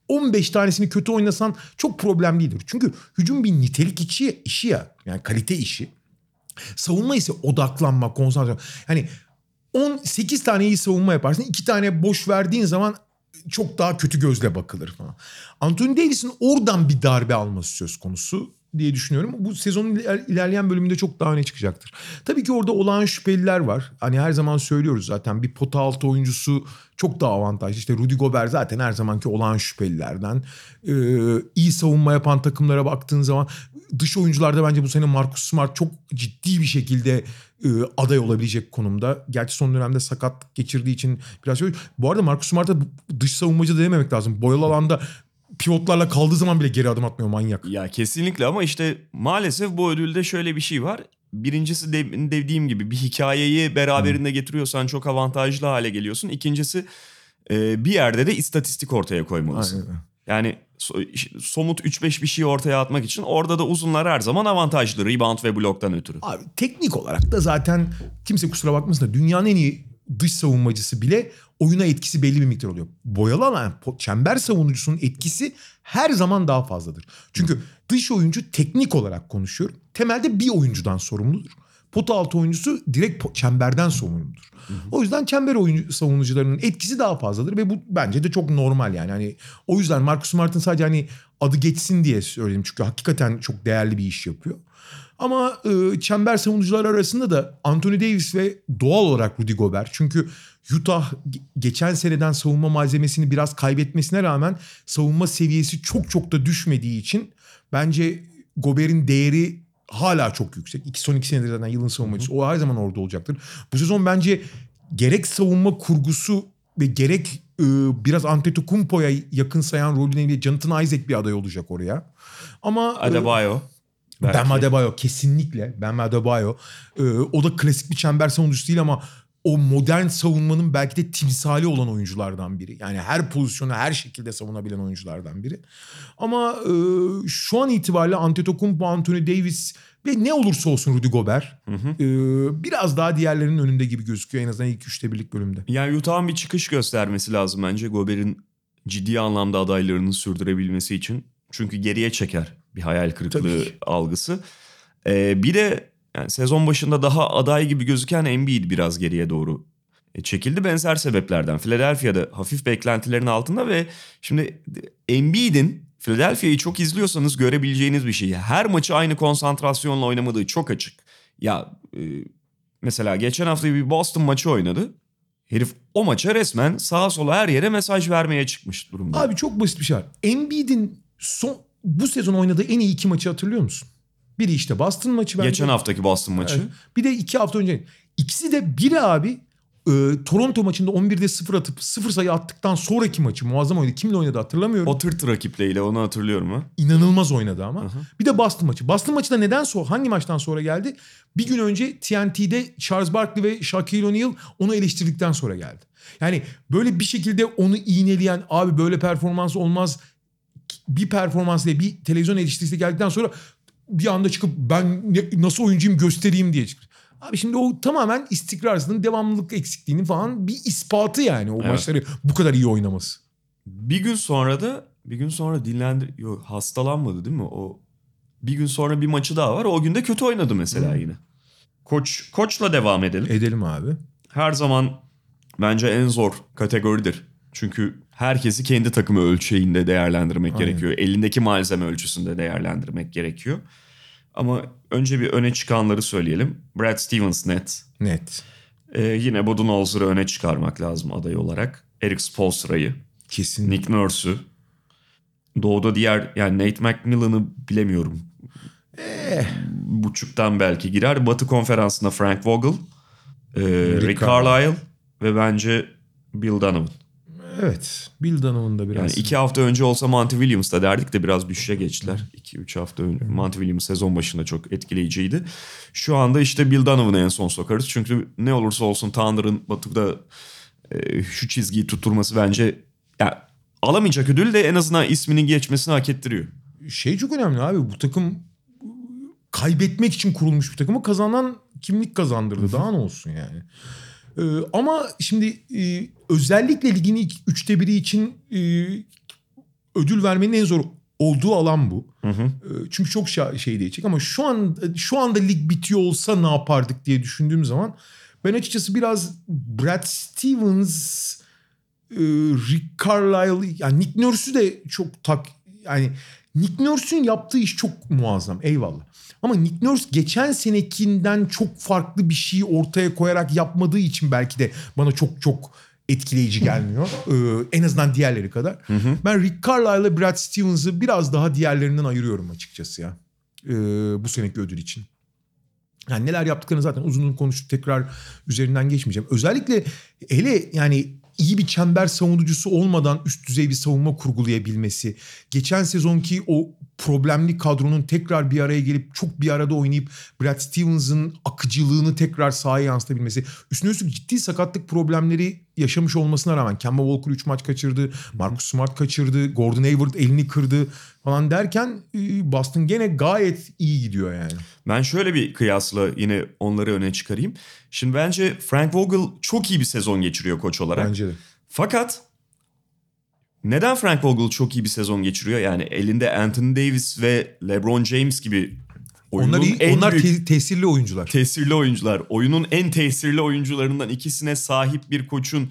15 tanesini kötü oynasan çok problem değildir. Çünkü hücum bir nitelik işi, işi ya. Yani kalite işi. Savunma ise odaklanma, konsantrasyon. Yani 18 tane iyi savunma yaparsın. 2 tane boş verdiğin zaman çok daha kötü gözle bakılır falan. Anthony Davis'in oradan bir darbe alması söz konusu diye düşünüyorum. Bu sezonun iler- ilerleyen bölümünde çok daha öne çıkacaktır. Tabii ki orada olağan şüpheliler var. Hani her zaman söylüyoruz zaten bir pota altı oyuncusu çok daha avantajlı. İşte Rudy Gobert zaten her zamanki olağan şüphelilerden. Ee, iyi savunma yapan takımlara baktığın zaman dış oyuncularda bence bu sene Marcus Smart çok ciddi bir şekilde e, aday olabilecek konumda. Gerçi son dönemde sakat geçirdiği için biraz şey. Bu arada Marcus Smart'a dış savunmacı da dememek lazım. Boyalı alanda pivotlarla kaldığı zaman bile geri adım atmıyor manyak. Ya kesinlikle ama işte maalesef bu ödülde şöyle bir şey var. Birincisi de, dediğim gibi bir hikayeyi beraberinde getiriyorsan çok avantajlı hale geliyorsun. İkincisi e, bir yerde de istatistik ortaya koymalısın. Aynen. Yani so- somut 3-5 bir şey ortaya atmak için orada da uzunlar her zaman avantajlı rebound ve bloktan ötürü. Abi teknik olarak da zaten kimse kusura bakmasın da dünyanın en iyi dış savunmacısı bile oyuna etkisi belli bir miktar oluyor. Boyalı alan çember savunucusunun etkisi her zaman daha fazladır. Çünkü dış oyuncu teknik olarak konuşuyor. Temelde bir oyuncudan sorumludur. Pota altı oyuncusu direkt çemberden sorumludur. O yüzden çember oyuncu savunucularının etkisi daha fazladır ve bu bence de çok normal yani. Hani o yüzden Marcus Smart'ın sadece hani adı geçsin diye söyledim çünkü hakikaten çok değerli bir iş yapıyor. Ama e, çember savunucular arasında da Anthony Davis ve doğal olarak Rudy Gobert. Çünkü Utah ge- geçen seneden savunma malzemesini biraz kaybetmesine rağmen savunma seviyesi çok çok da düşmediği için bence Gobert'in değeri hala çok yüksek. İki, son iki senedir zaten yılın savunmacısı. O her zaman orada olacaktır. Bu sezon bence gerek savunma kurgusu ve gerek e, biraz Antetokounmpo'ya yakın sayan rolüne bile Jonathan Isaac bir aday olacak oraya. Ama e, Adebayo. Belki. Bam Adebayo kesinlikle. Bam Adebayo. Ee, o da klasik bir çember savunucusu değil ama o modern savunmanın belki de timsali olan oyunculardan biri. Yani her pozisyonu her şekilde savunabilen oyunculardan biri. Ama e, şu an itibariyle Antetokounmpo, Anthony Davis ve ne olursa olsun Rudy Gobert e, biraz daha diğerlerinin önünde gibi gözüküyor en azından ilk üçte birlik bölümde. Yani Utah'ın bir çıkış göstermesi lazım bence Gobert'in ciddi anlamda adaylarını sürdürebilmesi için. Çünkü geriye çeker bir hayal kırıklığı algısı. Ee, bir de yani sezon başında daha aday gibi gözüken Embiid biraz geriye doğru e, çekildi benzer sebeplerden. Philadelphia'da hafif beklentilerin altında ve şimdi Embiid'in Philadelphia'yı çok izliyorsanız görebileceğiniz bir şey. Her maçı aynı konsantrasyonla oynamadığı çok açık. Ya e, mesela geçen hafta bir Boston maçı oynadı. Herif o maça resmen sağa sola her yere mesaj vermeye çıkmış durumda. Abi çok basit bir şey var. Embiid'in son bu sezon oynadığı en iyi iki maçı hatırlıyor musun? Biri işte Boston maçı bence. Geçen haftaki Boston maçı. Evet. Bir de iki hafta önce. İkisi de biri abi e, Toronto maçında 11'de 0 atıp 0 sayı attıktan sonraki maçı muazzam oynadı. Kimle oynadı hatırlamıyorum. O tırt rakipleriyle onu hatırlıyorum ha. İnanılmaz oynadı ama. Bir de Boston maçı. Boston maçı da neden sonra hangi maçtan sonra geldi? Bir gün önce TNT'de Charles Barkley ve Shaquille O'Neal onu eleştirdikten sonra geldi. Yani böyle bir şekilde onu iğneleyen abi böyle performans olmaz bir performans diye bir televizyon eleştirisi geldikten sonra bir anda çıkıp ben ne- nasıl oyuncuyum göstereyim diye çıktı. Abi şimdi o tamamen istikrarsızlığın devamlılık eksikliğinin falan bir ispatı yani o Evet. maçları bu kadar iyi oynaması. Bir gün sonra da bir gün sonra dinlendir Yok, hastalanmadı değil mi? O bir gün sonra bir maçı daha var. O gün de kötü oynadı mesela yine. Koç koçla devam edelim. Edelim abi. Her zaman bence en zor kategoridir. Çünkü herkesi kendi takımı ölçeğinde değerlendirmek Aynen. gerekiyor. Elindeki malzeme ölçüsünde değerlendirmek gerekiyor. Ama önce bir öne çıkanları söyleyelim. Brad Stevens net. Net. Ee, yine Budenholzer'ı öne çıkarmak lazım aday olarak. Eric Spoelstra'yı. Kesin. Nick Nurse'ü. Doğuda diğer yani Nate McMillan'ı bilemiyorum. Buçuktan belki girer. Batı konferansında Frank Vogel, e, Rick Carlisle ve bence Bill Donovan. Evet. Bill da biraz. Yani iki hafta önce olsa Monty Williams da derdik de biraz düşüşe geçtiler. İki üç hafta önce. Monty Williams sezon başında çok etkileyiciydi. Şu anda işte Bill Donovan'ı en son sokarız. Çünkü ne olursa olsun Thunder'ın batıda e, şu çizgiyi tutturması bence ya, alamayacak ödül de en azından isminin geçmesini hak ettiriyor. şey çok önemli abi. Bu takım kaybetmek için kurulmuş bir takımı kazanan kimlik kazandırdı. Daha ne olsun yani. Ee, ama şimdi e, özellikle ligin üçte biri için e, ödül vermenin en zor olduğu alan bu. Hı hı. Ee, çünkü çok şey diyecek ama şu an şu anda lig bitiyor olsa ne yapardık diye düşündüğüm zaman ben açıkçası biraz Brad Stevens, e, Rick Carlisle, yani Nick Nurse'ü de çok tak yani Nick Nurse'ün yaptığı iş çok muazzam eyvallah. Ama Nick Nurse geçen senekinden çok farklı bir şey ortaya koyarak yapmadığı için belki de bana çok çok etkileyici gelmiyor. Ee, en azından diğerleri kadar. Ben Rick Carlisle ile Brad Stevens'ı biraz daha diğerlerinden ayırıyorum açıkçası ya. Ee, bu seneki ödül için. Yani neler yaptıklarını zaten uzun uzun konuştuk. Tekrar üzerinden geçmeyeceğim. Özellikle hele yani iyi bir çember savunucusu olmadan üst düzey bir savunma kurgulayabilmesi. Geçen sezonki o problemli kadronun tekrar bir araya gelip çok bir arada oynayıp Brad Stevens'ın akıcılığını tekrar sahaya yansıtabilmesi. Üstüne üstlük ciddi sakatlık problemleri yaşamış olmasına rağmen Kemba Walker 3 maç kaçırdı. Marcus Smart kaçırdı. Gordon Hayward elini kırdı falan derken Boston gene gayet iyi gidiyor yani. Ben şöyle bir kıyasla yine onları öne çıkarayım. Şimdi bence Frank Vogel çok iyi bir sezon geçiriyor koç olarak. Bence de. Fakat neden Frank Vogel çok iyi bir sezon geçiriyor? Yani elinde Anthony Davis ve LeBron James gibi oyunun Onlar, iyi, en onlar büyük te- tesirli oyuncular. tesirli oyuncular. Oyunun en tesirli oyuncularından ikisine sahip bir koçun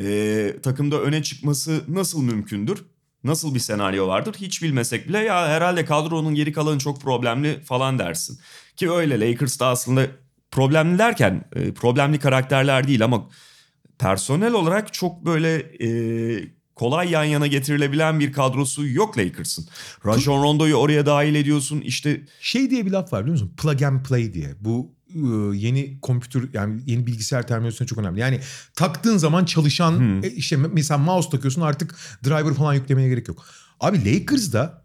e, takımda öne çıkması nasıl mümkündür? Nasıl bir senaryo vardır? Hiç bilmesek bile ya herhalde kadronun geri kalanı çok problemli falan dersin. Ki öyle Lakers'ta aslında problemli derken e, problemli karakterler değil ama personel olarak çok böyle e, kolay yan yana getirilebilen bir kadrosu yok Lakers'ın. Rajon Rondo'yu oraya dahil ediyorsun. İşte Şey diye bir laf var biliyor musun? Plug and play diye. Bu yeni kompütür yani yeni bilgisayar terminolojisinde çok önemli. Yani taktığın zaman çalışan e, işte mesela mouse takıyorsun artık driver falan yüklemeye gerek yok. Abi Lakers'da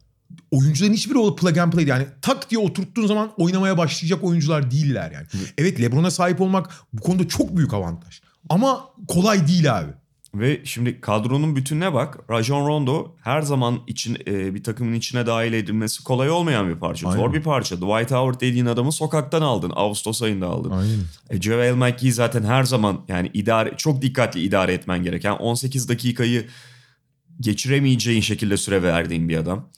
oyuncuların hiçbiri o plug and play yani tak diye oturttuğun zaman oynamaya başlayacak oyuncular değiller yani. Evet LeBron'a sahip olmak bu konuda çok büyük avantaj. Ama kolay değil abi. Ve şimdi kadronun bütününe bak. Rajon Rondo her zaman için e, bir takımın içine dahil edilmesi kolay olmayan bir parça. Aynen. Zor bir parça. Dwight Howard dediğin adamı sokaktan aldın. Ağustos ayında aldın. Aynen. E, JaVale McGee zaten her zaman yani idare çok dikkatli idare etmen gereken 18 dakikayı geçiremeyeceğin şekilde süre verdiğin bir adam.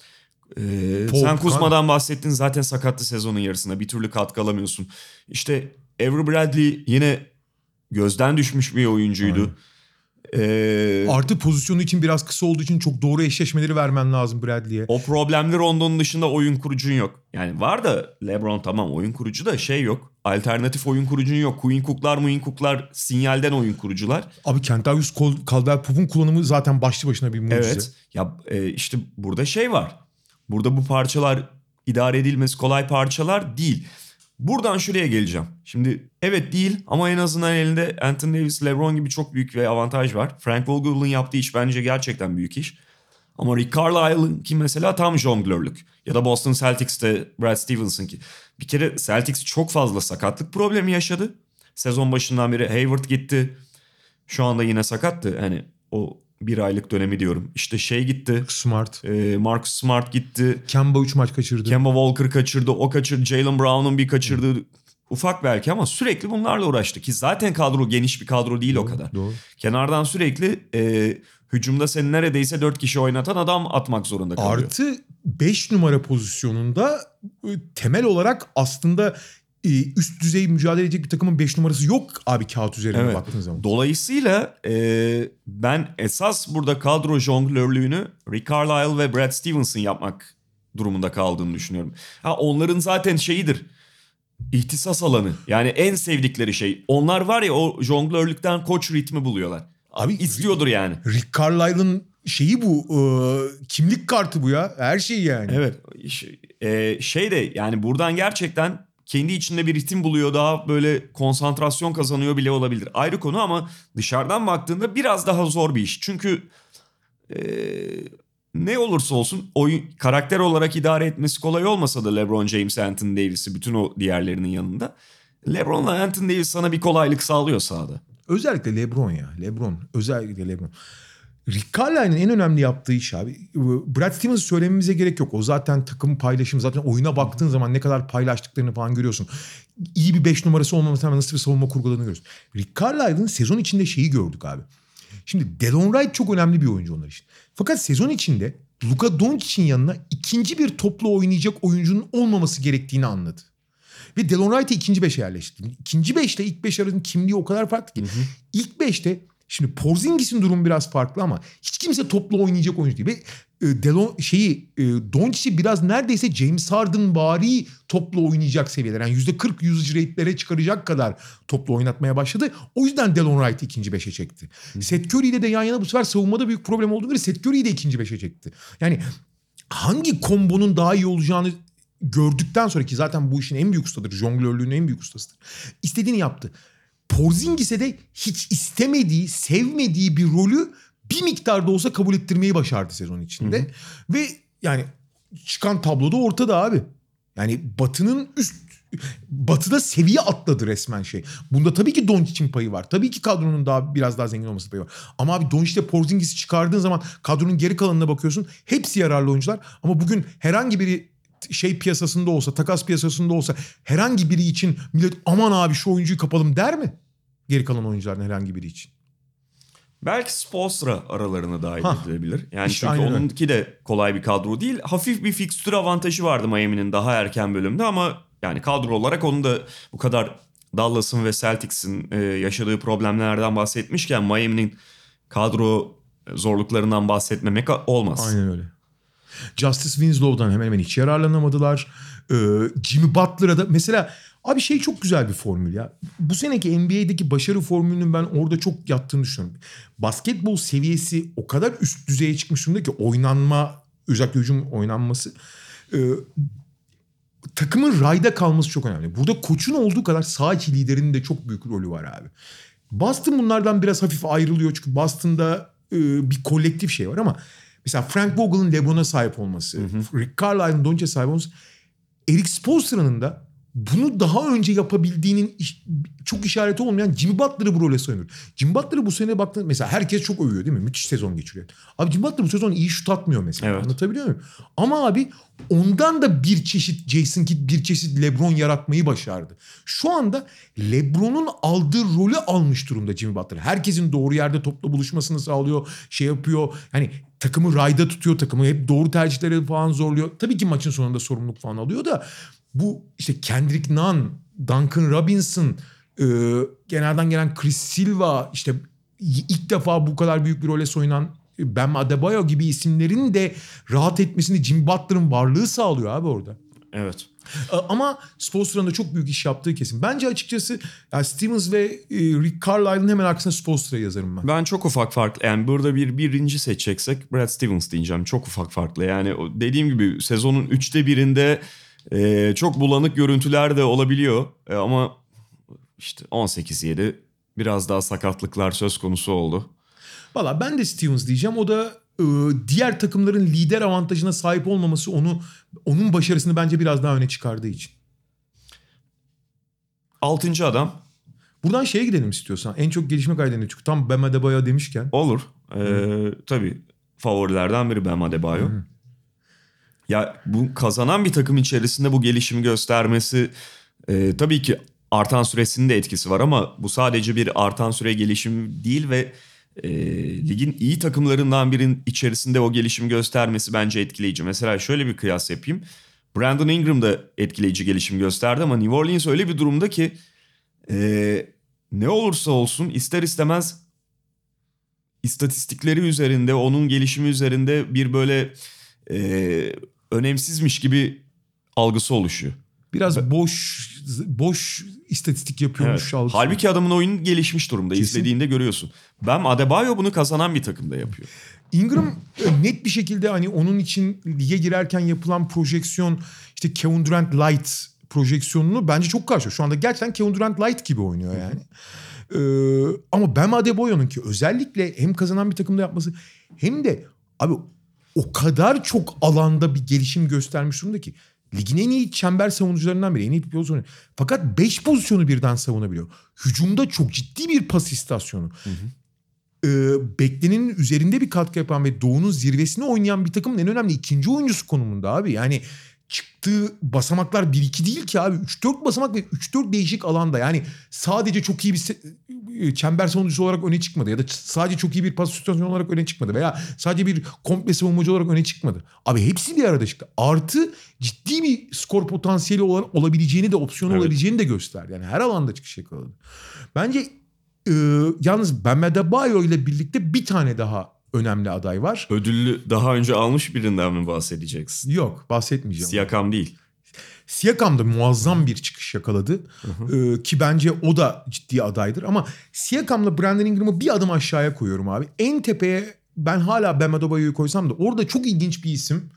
Ee, Paul sen Kuzma'dan bahsettin zaten sakattı sezonun yarısında. Bir türlü katkı alamıyorsun. İşte Avery Bradley yine gözden düşmüş bir oyuncuydu. Ee, Artı pozisyonu için biraz kısa olduğu için çok doğru eşleşmeleri vermen lazım Bradley'e. o problemler Rondon'un dışında oyun kurucun yok. Yani var da LeBron tamam oyun kurucu da şey yok. Alternatif oyun kurucun yok. Queen Cook'lar, Queen Cook'lar sinyalden oyun kurucular. Abi Kentavius Caldwell Pop'un kullanımı zaten başlı başına bir mucize. Evet. Ya e, işte burada şey var. Burada bu parçalar idare edilmesi kolay parçalar değil. Buradan şuraya geleceğim. Şimdi evet değil ama en azından elinde Anthony Davis, LeBron gibi çok büyük bir avantaj var. Frank Vogel'ın yaptığı iş bence gerçekten büyük iş. Ama Rick Carlisle'ın ki mesela tam jonglörlük. Ya da Boston Celtics'te Brad Stevens'ın ki. Bir kere Celtics çok fazla sakatlık problemi yaşadı. Sezon başından beri Hayward gitti. Şu anda yine sakattı. Hani o bir aylık dönemi diyorum. İşte şey gitti. Smart. E, Marcus Smart gitti. Kemba 3 maç kaçırdı. Kemba Walker kaçırdı. O kaçırdı. Jalen Brown'un bir kaçırdığı ufak belki ama sürekli bunlarla uğraştı. Ki zaten kadro geniş bir kadro değil o kadar. Doğru. Kenardan sürekli e, hücumda seni neredeyse 4 kişi oynatan adam atmak zorunda kalıyor. Artı 5 numara pozisyonunda e, temel olarak aslında üst düzey mücadele edecek bir takımın 5 numarası yok abi kağıt üzerine Evet. baktığın zaman. Dolayısıyla e, ben esas burada kadro jonglörlüğünü Rick Carlisle ve Brad Stevenson yapmak durumunda kaldığını düşünüyorum. Ha onların zaten şeyidir. İhtisas alanı. Yani en sevdikleri şey. Onlar var ya o jonglörlükten koç ritmi buluyorlar. Abi İstiyordur yani. Rick Carlisle'ın şeyi bu e, kimlik kartı bu ya her şey yani. Evet. Ş- e, şey de yani buradan gerçekten kendi içinde bir ritim buluyor daha böyle konsantrasyon kazanıyor bile olabilir. Ayrı konu ama dışarıdan baktığında biraz daha zor bir iş. Çünkü e, ne olursa olsun oyun karakter olarak idare etmesi kolay olmasa da LeBron James, Anthony Davis'i bütün o diğerlerinin yanında. LeBron'la Anthony Davis sana bir kolaylık sağlıyor sahada. Özellikle LeBron ya. LeBron. Özellikle LeBron. Rick Carlisle'ın en önemli yaptığı iş abi. Brad Stevens'ı söylememize gerek yok. O zaten takım paylaşımı. Zaten oyuna baktığın zaman ne kadar paylaştıklarını falan görüyorsun. İyi bir 5 numarası olmamasına rağmen nasıl bir savunma kurguladığını görüyorsun. Rick Carlisle'ın sezon içinde şeyi gördük abi. Şimdi Delon Wright çok önemli bir oyuncu onlar için. Fakat sezon içinde Luka Doncic'in yanına ikinci bir toplu oynayacak oyuncunun olmaması gerektiğini anladı. Ve Delon Wright'ı ikinci beşe yerleştirdi. İkinci beşle ilk beş arasında kimliği o kadar farklı ki. İlk beşte şimdi Porzingis'in durumu biraz farklı ama hiç kimse toplu oynayacak oyuncu değil. Ve e, Delon şeyi e, Doncic'i biraz neredeyse James Harden bari toplu oynayacak seviyeler. Yani %40 usage rate'lere çıkaracak kadar toplu oynatmaya başladı. O yüzden Delon Wright'ı ikinci beşe çekti. Seth Curry ile de yan yana bu sefer savunmada büyük problem olduğu göre Seth Curry'yi de ikinci beşe çekti. Yani hangi kombonun daha iyi olacağını gördükten sonra ki zaten bu işin en büyük ustadır. Jonglörlüğün en büyük ustasıdır. İstediğini yaptı. Porzingis'e de hiç istemediği, sevmediği bir rolü bir miktarda olsa kabul ettirmeyi başardı sezon içinde. Ve yani çıkan tabloda ortada abi. Yani Batı'nın üst Batı'da seviye atladı resmen şey. Bunda tabii ki Doncic'in payı var. Tabii ki kadronun daha biraz daha zengin olması payı var. Ama abi Doncic'le Porzingis'i çıkardığın zaman kadronun geri kalanına bakıyorsun. Hepsi yararlı oyuncular. Ama bugün herhangi biri şey piyasasında olsa, takas piyasasında olsa herhangi biri için millet aman abi şu oyuncuyu kapalım der mi? Geri kalan oyuncuların herhangi biri için. Belki Spolstra aralarına dahil Hah. edilebilir. Yani İşte çünkü aynen onunki de kolay bir kadro değil. Hafif bir fikstür avantajı vardı Miami'nin daha erken bölümde ama yani kadro olarak onu da bu kadar Dallas'ın ve Celtics'in e, yaşadığı problemlerden bahsetmişken Miami'nin kadro zorluklarından bahsetmemek olmaz. Aynen öyle. Justice Winslow'dan hemen hemen hiç yararlanamadılar. Ee, Jimmy Butler'a da mesela abi şey çok güzel bir formül ya. Bu seneki NBA'deki başarı formülünün ben orada çok yattığını düşünüyorum. Basketbol seviyesi o kadar üst düzeye çıkmış durumda ki oynanma özellikle hücum oynanması e, takımın rayda kalması çok önemli. Burada koçun olduğu kadar sağ içi liderinin de çok büyük rolü var abi. Boston bunlardan biraz hafif ayrılıyor çünkü Boston'da e, bir kolektif şey var ama mesela Frank Vogel'ın LeBron'a sahip olması, Rick Carlisle'ın Doncic'e sahip olması, Eric Spoelstra'nın da bunu daha önce yapabildiğinin çok işareti olmayan Jimmy Butler'ı bu role soyunuyor. Jimmy Butler'ı bu sene baktığında mesela herkes çok övüyor değil mi? Müthiş sezon geçiriyor. Abi Jimmy Butler bu sezon iyi şut atmıyor mesela. Evet. Anlatabiliyor muyum? Ama abi ondan da bir çeşit Jason Kidd bir çeşit LeBron yaratmayı başardı. Şu anda LeBron'un aldığı rolü almış durumda Jimmy Butler. Herkesin doğru yerde topla buluşmasını sağlıyor. Şey yapıyor. Hani takımı rayda tutuyor takımı. Hep doğru tercihleri falan zorluyor. Tabii ki maçın sonunda sorumluluk falan alıyor da bu işte Kendrick Nunn, Duncan Robinson, e, genelden gelen Chris Silva işte ilk defa bu kadar büyük bir role soyunan Bam Adebayo gibi isimlerin de rahat etmesini Jim Butler'ın varlığı sağlıyor abi orada. Evet. E, Ama Spoelstra'nın da çok büyük iş yaptığı kesin. Bence açıkçası yani Stevens ve e, Rick Carlisle'ın hemen arkasına Spoelstra'yı yazarım ben. Ben çok ufak farklı yani burada bir birinci seçeceksek Brad Stevens diyeceğim. Çok ufak farklı yani dediğim gibi sezonun üçte birinde e, çok bulanık görüntüler de olabiliyor. E, ama işte 18-7 biraz daha sakatlıklar söz konusu oldu. Valla ben de Stevens diyeceğim. O da diğer takımların lider avantajına sahip olmaması onu onun başarısını bence biraz daha öne çıkardığı için. Altıncı adam Buradan şeye gidelim istiyorsan. En çok gelişme kaydını çünkü tam Bam Adebayo demişken. olur. E, tabii favorilerden biri Bam Adebayo. Ya bu kazanan bir takım içerisinde bu gelişimi göstermesi e, tabii ki artan süresinin de etkisi var ama bu sadece bir artan süre gelişimi değil ve e, ligin iyi takımlarından birinin içerisinde o gelişimi göstermesi bence etkileyici. Mesela şöyle bir kıyas yapayım. Brandon Ingram da etkileyici gelişim gösterdi ama New Orleans öyle bir durumda ki e, ne olursa olsun ister istemez istatistikleri üzerinde, onun gelişimi üzerinde bir böyle e, önemsizmiş gibi algısı oluşuyor. Biraz boş boş istatistik yapıyormuş. Evet. Halbuki adamın oyunu gelişmiş durumda. Kesin. İzlediğinde görüyorsun. Ben Adebayo bunu kazanan bir takımda yapıyor. Ingram e, net bir şekilde hani onun için lige girerken yapılan projeksiyon işte Kevin Durant Light projeksiyonunu bence çok karşı. Şu anda gerçekten Kevin Durant Light gibi oynuyor yani. Ee, ama Bam Adebayo'nun ki özellikle hem kazanan bir takımda yapması hem de abi o kadar çok alanda bir gelişim göstermiş durumda ki ligin en iyi çember savunucularından biri. En iyi bir pozisyon. Fakat 5 pozisyonu birden savunabiliyor. Hücumda çok ciddi bir pas istasyonu e, beklenenin üzerinde bir katkı yapan ve Doğu'nun zirvesine oynayan bir takımın en önemli ikinci oyuncusu konumunda abi. Yani çıktığı basamaklar 1-2 değil ki abi. 3-4 basamak ve 3-4 değişik alanda. Yani sadece çok iyi bir se- e, çember savunucusu olarak öne çıkmadı. Ya da sadece çok iyi bir pas situasyonu olarak öne çıkmadı. Veya sadece bir komple savunmacı olarak öne çıkmadı. Abi hepsi bir arada çıktı. Artı ciddi bir skor potansiyeli olan, olabileceğini de opsiyonu Evet. olabileceğini de gösterdi. Yani her alanda çıkış yakaladı. Bence ee, yalnız Bam Adebayo ile birlikte bir tane daha önemli aday var. Ödüllü daha önce almış birinden mi bahsedeceksin? Yok bahsetmeyeceğim. Siyakam değil. Siakam da muazzam bir çıkış yakaladı. Ee, ki bence o da ciddi adaydır. Ama Siakam'la Brandon Ingram'ı bir adım aşağıya koyuyorum abi. En tepeye ben hala Bam Adebayo'yu koysam da orada çok ilginç bir isim.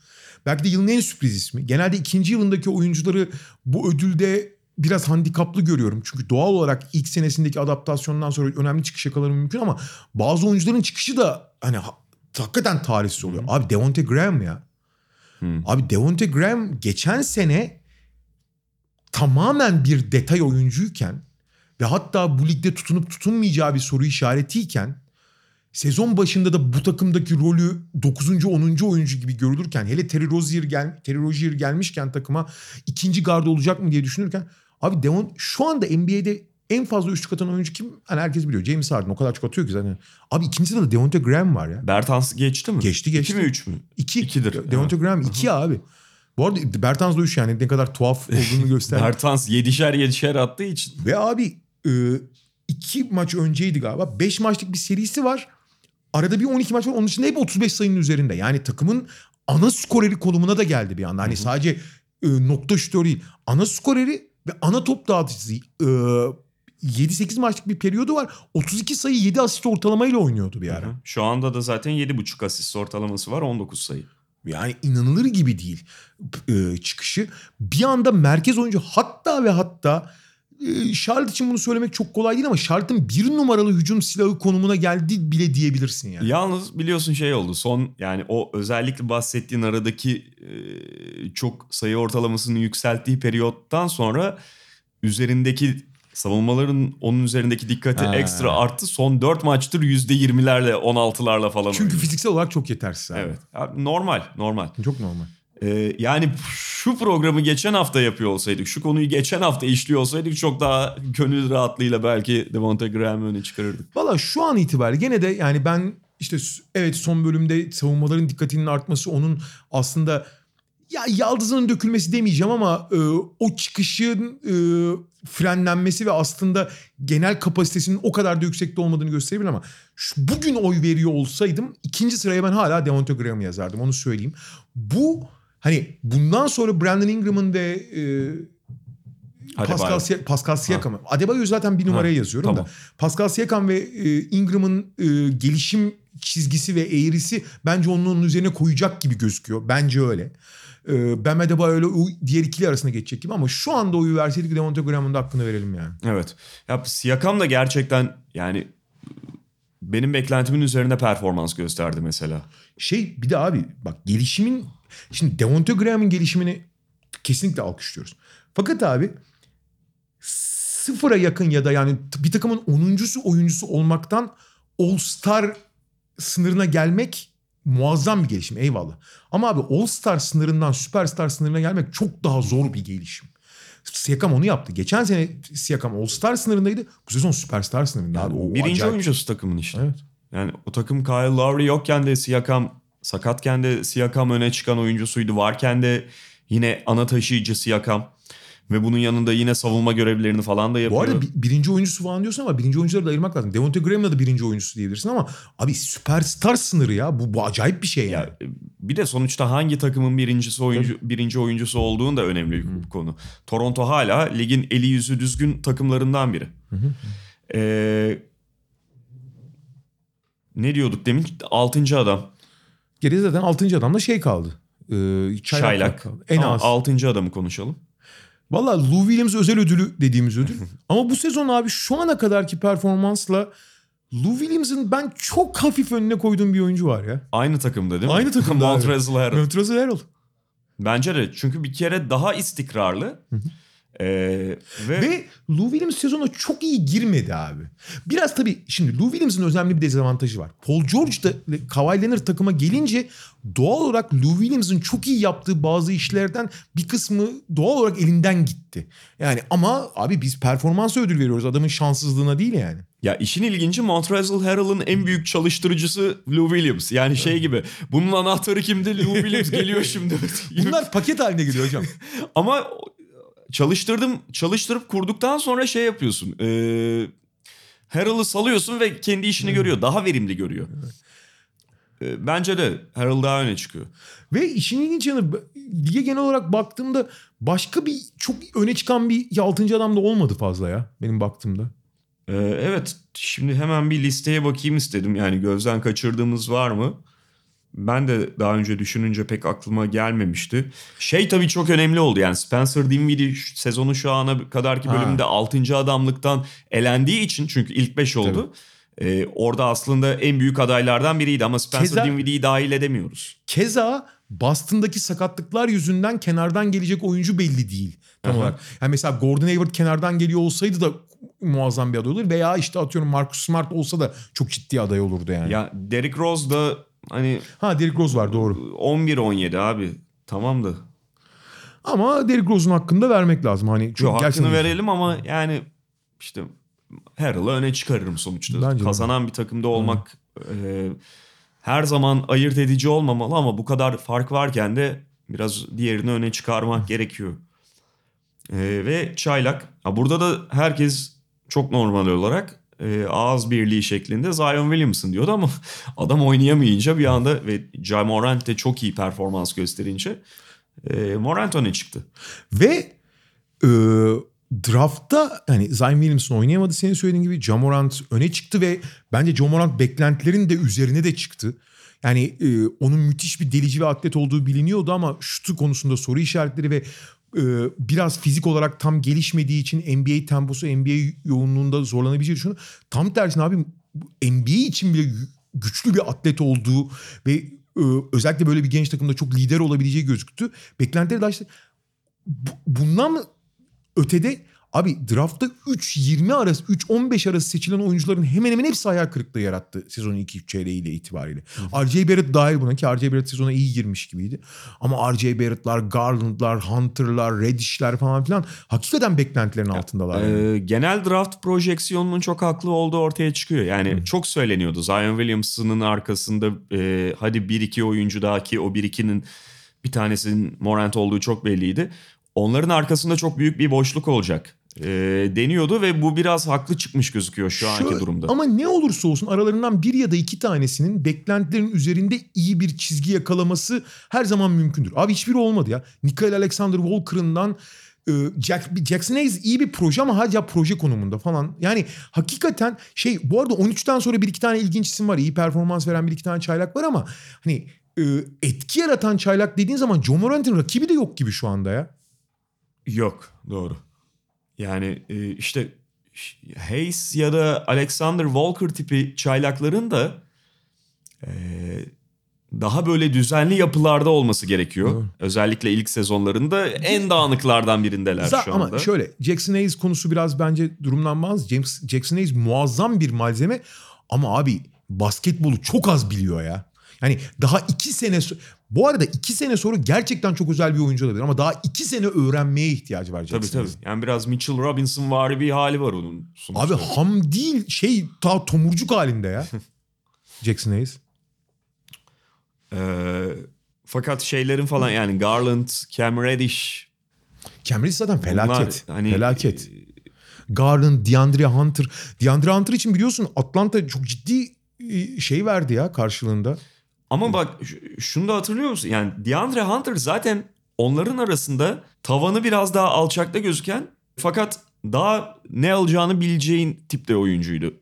Belki de yılın en sürpriz ismi. Genelde ikinci yılındaki oyuncuları bu ödülde biraz handikaplı görüyorum. Çünkü doğal olarak ilk senesindeki adaptasyondan sonra önemli çıkış yakalaları mümkün ama bazı oyuncuların çıkışı da hani ha- hakikaten tarihsiz oluyor. Abi Devonte Graham ya. Abi Devonte Graham geçen sene tamamen bir detay oyuncuyken ve hatta bu ligde tutunup tutunmayacağı bir soru işaretiyken sezon başında da bu takımdaki rolü 9. 10. oyuncu gibi görülürken hele Terry Rozier, gel, Terry Rozier gelmişken takıma ikinci garda olacak mı diye düşünürken abi Devon şu anda NBA'de en fazla üçlük atan oyuncu kim? Hani herkes biliyor. James Harden o kadar çok atıyor ki zaten. Abi ikincide de Devonte Graham var ya. Bertans geçti mi? Geçti, geçti. 2 mi 3 mü? İki. İkidir. Devonte Evet. Graham iki abi. Bu arada Bertans da üç yani ne kadar tuhaf olduğunu gösterdi. Bertans 7'şer 7'şer attığı için. Ve abi e, iki maç önceydi galiba. Beş maçlık bir serisi var. Arada bir 12 maç var. Onun dışında hep 35 sayının üzerinde. Yani takımın ana skoreri konumuna da geldi bir anda. Hani sadece e, nokta şutörü değil. Ana skoreri ve ana top dağıtıcısı. E, 7-8 maçlık bir periyodu var. 32 sayı 7 asist ortalamayla oynuyordu bir ara. Şu anda da zaten 7.5 asist ortalaması var 19 sayı. Yani inanılır gibi değil e, çıkışı. Bir anda merkez oyuncu hatta ve hatta Charlotte için bunu söylemek çok kolay değil ama Charlotte'ın bir numaralı hücum silahı konumuna geldi bile diyebilirsin yani. Yalnız biliyorsun şey oldu son yani o özellikle bahsettiğin aradaki e, çok sayı ortalamasını yükselttiği periyottan sonra üzerindeki savunmaların onun üzerindeki dikkati Ha. ekstra arttı. Son 4 maçtır %20'lerle 16'larla falan Çünkü oynuyor. fiziksel olarak çok yetersiz abi. Evet. Normal normal. Çok normal. Ee, yani şu programı geçen hafta yapıyor olsaydık, şu konuyu geçen hafta işliyor olsaydık çok daha gönül rahatlığıyla belki Devonta Graham'ı öne çıkarırdık. Valla şu an itibariyle gene de yani ben işte evet son bölümde savunmaların dikkatinin artması onun aslında ya yaldızının dökülmesi demeyeceğim ama e, o çıkışın e, frenlenmesi ve aslında genel kapasitesinin o kadar da yüksekte olmadığını gösterebilir ama şu, bugün oy veriyor olsaydım ikinci sıraya ben hala Devonta Graham'ı yazardım onu söyleyeyim. Bu hani bundan sonra Brandon Ingram'ın ve e, Pascal. Siya- Pascal Siakam'ı. Adebayo'yu zaten bir numaraya Ha, yazıyorum tamam. da. Pascal Siakam ve e, Ingram'ın e, gelişim çizgisi ve eğrisi bence onun, onun üzerine koyacak gibi gözüküyor. Bence öyle. E, Bam Adebayo öyle diğer ikili arasında geçecek gibi ama şu anda oyu verseydik Devonta Graham'ın da hakkını verelim yani. Evet. Ya Siakam da gerçekten yani benim beklentimin üzerinde performans gösterdi mesela. Şey bir de abi bak gelişimin şimdi Devonta Graham'ın gelişimini kesinlikle alkışlıyoruz. Fakat abi sıfıra yakın ya da yani bir takımın 10.sü oyuncusu olmaktan All Star sınırına gelmek muazzam bir gelişim eyvallah. Ama abi All Star sınırından Süperstar sınırına gelmek çok daha zor bir gelişim. Siakam onu yaptı. Geçen sene Siakam All Star sınırındaydı. Bu sezon Süperstar sınırında abi. O Birinci acayip. oyuncusu takımın işte. Evet. Yani o takım Kyle Lowry yokken de Siakam sakatken de Siakam öne çıkan oyuncusuydu. Varken de yine ana taşıyıcı Siakam. Ve bunun yanında yine savunma görevlerini falan da yapıyor. Bu arada bi- birinci oyuncusu falan diyorsun ama birinci oyuncuları da ayırmak lazım. Devonta Graham'la da birinci oyuncusu diyebilirsin ama abi süperstar sınırı ya. Bu, bu acayip bir şey yani. Ya, bir de sonuçta hangi takımın birincisi oyuncu birinci oyuncusu olduğun da önemli bir konu. Toronto hala ligin eli yüzü düzgün takımlarından biri. Ee, ne diyorduk demin? Altıncı adam. Geriye zaten 6. adamda şey kaldı. Ee, çaylak, Çaylak. kaldı. En Tamam, az. Altıncı adamı konuşalım. Valla Lou Williams özel ödülü dediğimiz ödül. Ama bu sezon abi şu ana kadarki performansla Lou Williams'ın ben çok hafif önüne koyduğum bir oyuncu var ya. Aynı takımda değil mi? Aynı takımda. Montrezl Harrell. Montrezl Harrell. Bence de çünkü bir kere daha istikrarlı. Ee, ve, Ve Lou Williams sezona çok iyi girmedi abi. Biraz tabii şimdi Lou Williams'ın önemli bir dezavantajı var. Paul George da Kawhi Leonard takıma gelince doğal olarak Lou Williams'ın çok iyi yaptığı bazı işlerden bir kısmı doğal olarak elinden gitti. Yani ama abi biz performansa ödül veriyoruz adamın şanssızlığına değil yani. ya işin ilginci Montrezl Harrell'ın en büyük çalıştırıcısı Lou Williams. Yani şey gibi bunun anahtarı kimdi? Lou Williams geliyor şimdi. Bunlar paket haline geliyor hocam. Ama çalıştırdım, çalıştırıp kurduktan sonra şey yapıyorsun. Ee, Harrell'ı salıyorsun ve kendi işini görüyor. Daha verimli görüyor. Ee, bence de Harrell daha öne çıkıyor. Ve işin ilginç yanı lige genel olarak baktığımda başka bir çok öne çıkan bir 6. adam da olmadı fazla ya benim baktığımda. Ee, evet şimdi hemen bir listeye bakayım istedim. Yani gözden kaçırdığımız var mı? Ben de daha önce düşününce pek aklıma gelmemişti. Şey tabii çok önemli oldu. Yani Spencer Dinwiddie sezonun şu ana kadarki Ha. bölümde 6. adamlıktan elendiği için çünkü ilk 5 oldu. Ee, orada aslında en büyük adaylardan biriydi ama Spencer Keza- Dinwiddie'yi dahil edemiyoruz. Keza Boston'daki sakatlıklar yüzünden kenardan gelecek oyuncu belli değil tam Aha. olarak. Yani mesela Gordon Hayward kenardan geliyor olsaydı da muazzam bir aday olur veya işte atıyorum Marcus Smart olsa da çok ciddi aday olurdu yani. Ya Derrick Rose da hani Ha Derrick Rose var doğru. 11-17 abi tamam da. Ama Derrick Rose'un hakkında vermek lazım. Hani Yo, çok hakkını verelim ama yani işte Harrell'ı öne çıkarırım sonuçta. Bence de. Kazanan bir takımda olmak e, her zaman ayırt edici olmamalı ama bu kadar fark varken de biraz diğerini öne çıkarmak gerekiyor. E, ve Çaylak. Ha, burada da herkes çok normal olarak e, ağız birliği şeklinde Zion Williamson diyordu ama adam oynayamayınca bir anda ve Ja Morant de çok iyi performans gösterince e, Morant öne çıktı. Ve e, draftta hani Zion Williamson oynayamadı senin söylediğin gibi. Jamorant öne çıktı ve bence Jamorant beklentilerin de üzerine de çıktı. Yani e, onun müthiş bir delici ve atlet olduğu biliniyordu ama şutu konusunda soru işaretleri ve biraz fizik olarak tam gelişmediği için NBA temposu, NBA yoğunluğunda zorlanabileceği düşünün. Tam tersine abi NBA için bile gü- güçlü bir atlet olduğu ve e, özellikle böyle bir genç takımda çok lider olabileceği gözüktü. Beklentileri de bu- bundan ötede Abi draftta 3-20 arası 3-15 arası seçilen oyuncuların hemen hemen hepsi hayal kırıklığı yarattı sezonun ilk 3 çeyreğiyle itibariyle. R.J. Barrett dahil buna ki R.J. Barrett sezona iyi girmiş gibiydi. Ama R.J. Barrett'lar, Garland'lar, Hunter'lar, Reddish'ler falan filan hakikaten beklentilerin altındalar. yani. Ee, genel draft projeksiyonunun çok haklı olduğu ortaya çıkıyor. Yani çok söyleniyordu. Zion Williamson'ın arkasında e, hadi 1-2 oyuncu daha ki o 1-2'nin bir tanesinin Morant olduğu çok belliydi. Onların arkasında çok büyük bir boşluk olacak e, deniyordu ve bu biraz haklı çıkmış gözüküyor şu anki durumda. Ama ne olursa olsun aralarından bir ya da iki tanesinin beklentilerin üzerinde iyi bir çizgi yakalaması her zaman mümkündür. Abi hiçbiri olmadı ya. Nickel Alexander Walker'ından e, Jack, Jackson Hayes iyi bir proje ama hala proje konumunda falan. Yani hakikaten şey bu arada 13'ten sonra bir iki tane ilginç isim var. İyi performans veren bir iki tane çaylak var ama hani e, etki yaratan çaylak dediğin zaman John Morant'in rakibi de yok gibi şu anda ya. Yok doğru. Yani e, işte Hayes ya da Alexander Walker tipi çaylakların da e, daha böyle düzenli yapılarda olması gerekiyor. Doğru. Özellikle ilk sezonlarında en dağınıklardan birindeler Za- şu anda. Ama şöyle Jackson Hayes konusu biraz bence durumdan bağımsız. James, Jackson Hayes muazzam bir malzeme ama abi basketbolu çok az biliyor ya. Yani daha iki sene bu arada iki sene sonra gerçekten çok özel bir oyuncu olabilir ama daha iki sene öğrenmeye ihtiyacı var Jackson Tabii tabii. Yani biraz Mitchell Robinson var bir hali var onun. sonuçta. Abi ham değil şey ta tomurcuk halinde ya. Jackson Hayes. Ee, fakat şeylerin falan yani Garland, Cam Reddish. Cam Reddish zaten felaket. bunlar hani, felaket. Garland, DeAndre Hunter. DeAndre Hunter için biliyorsun Atlanta çok ciddi e, şey verdi ya karşılığında. Ama bak şunu da hatırlıyor musun? Yani DeAndre Hunter zaten onların arasında tavanı biraz daha alçakta gözüken fakat daha ne alacağını bileceğin tipte oyuncuydu.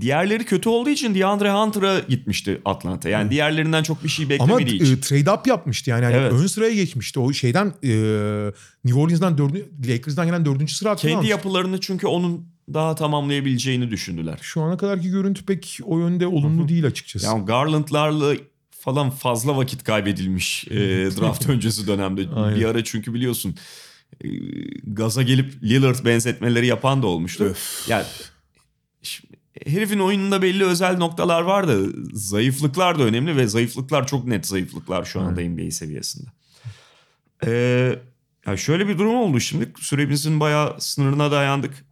Diğerleri kötü olduğu için DeAndre Hunter'a gitmişti Atlanta. Yani diğerlerinden çok bir şey Ama beklemediği için. e, trade up yapmıştı yani. Hani Evet. ön sıraya geçmişti. O şeyden e, New Orleans'dan dördüncü, Lakers'dan gelen dördüncü sıra Kendi yapılarını çünkü onun daha tamamlayabileceğini düşündüler. Şu ana kadarki görüntü pek o yönde olumlu değil açıkçası. Yani Garland'larla falan fazla vakit kaybedilmiş e, draft öncesi dönemde. Aynen. Bir ara çünkü biliyorsun e, gaza gelip Lillard benzetmeleri yapan da olmuştu. Yani şimdi herifin oyununda belli özel noktalar var da zayıflıklar da önemli ve zayıflıklar çok net zayıflıklar şu anda NBA seviyesinde. Ee, ya şöyle bir durum oldu şimdi süremizin bayağı sınırına dayandık.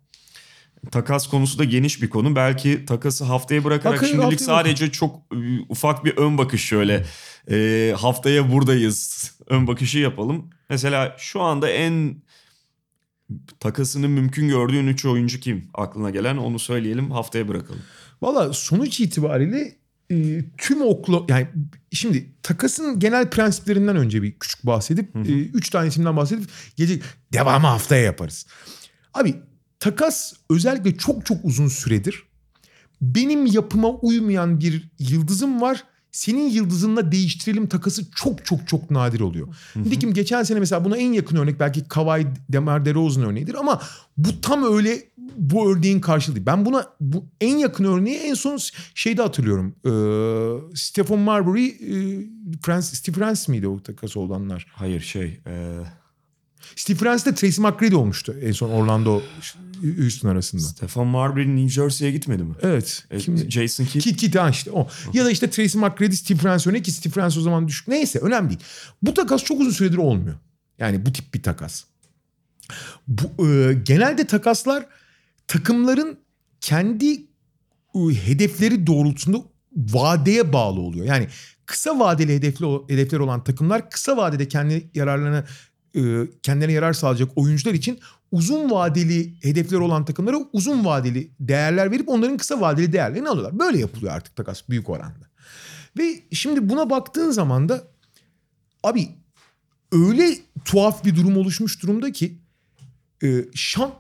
Takas konusu da geniş bir konu. Belki takası haftaya bırakarak Bakın, şimdilik haftaya sadece çok e, ufak bir ön bakış şöyle. e, haftaya buradayız ön bakışı yapalım. Mesela şu anda en takasını mümkün gördüğün 3 oyuncu kim? Aklına gelen onu söyleyelim haftaya bırakalım. Valla sonuç itibariyle e, tüm okla yani şimdi takasın genel prensiplerinden önce bir küçük bahsedip e, üç tane isimden bahsedip gelecek devamı haftaya yaparız. Abi takas özellikle çok çok uzun süredir benim yapıma uymayan bir yıldızım var. Senin yıldızınla değiştirelim takası çok çok çok nadir oluyor. Nitekim geçen sene mesela buna en yakın örnek belki Kawhi Demar DeRozan örneğidir ama bu tam öyle bu örneğin karşılığı değil. Ben buna bu en yakın örneği en son şeyde hatırlıyorum. Ee, Stephen Marbury, e, Francis, Steve Francis miydi o takası olanlar? Hayır şey e, Steve Francis'te Tracy McGrady olmuştu en son Orlando Houston arasında. Stefan Marbury New Jersey'ye gitmedi mi? Evet. E, Kim? Jason Kidd. Kit Kit ha işte o. Ya da işte Tracy McGrady, Steve Francis örnek ki Steve Francis o zaman düşük. Neyse önemli değil. Bu takas çok uzun süredir olmuyor. Yani bu tip bir takas. Bu, e, genelde takaslar takımların kendi e, hedefleri doğrultusunda vadeye bağlı oluyor. Yani kısa vadeli hedefli hedefler olan takımlar kısa vadede kendi yararlarına kendilerine yarar sağlayacak oyuncular için uzun vadeli hedefler olan takımlara uzun vadeli değerler verip onların kısa vadeli değerlerini alıyorlar. Böyle yapılıyor artık takas büyük oranda. Ve şimdi buna baktığın zaman da abi öyle tuhaf bir durum oluşmuş durumda ki e,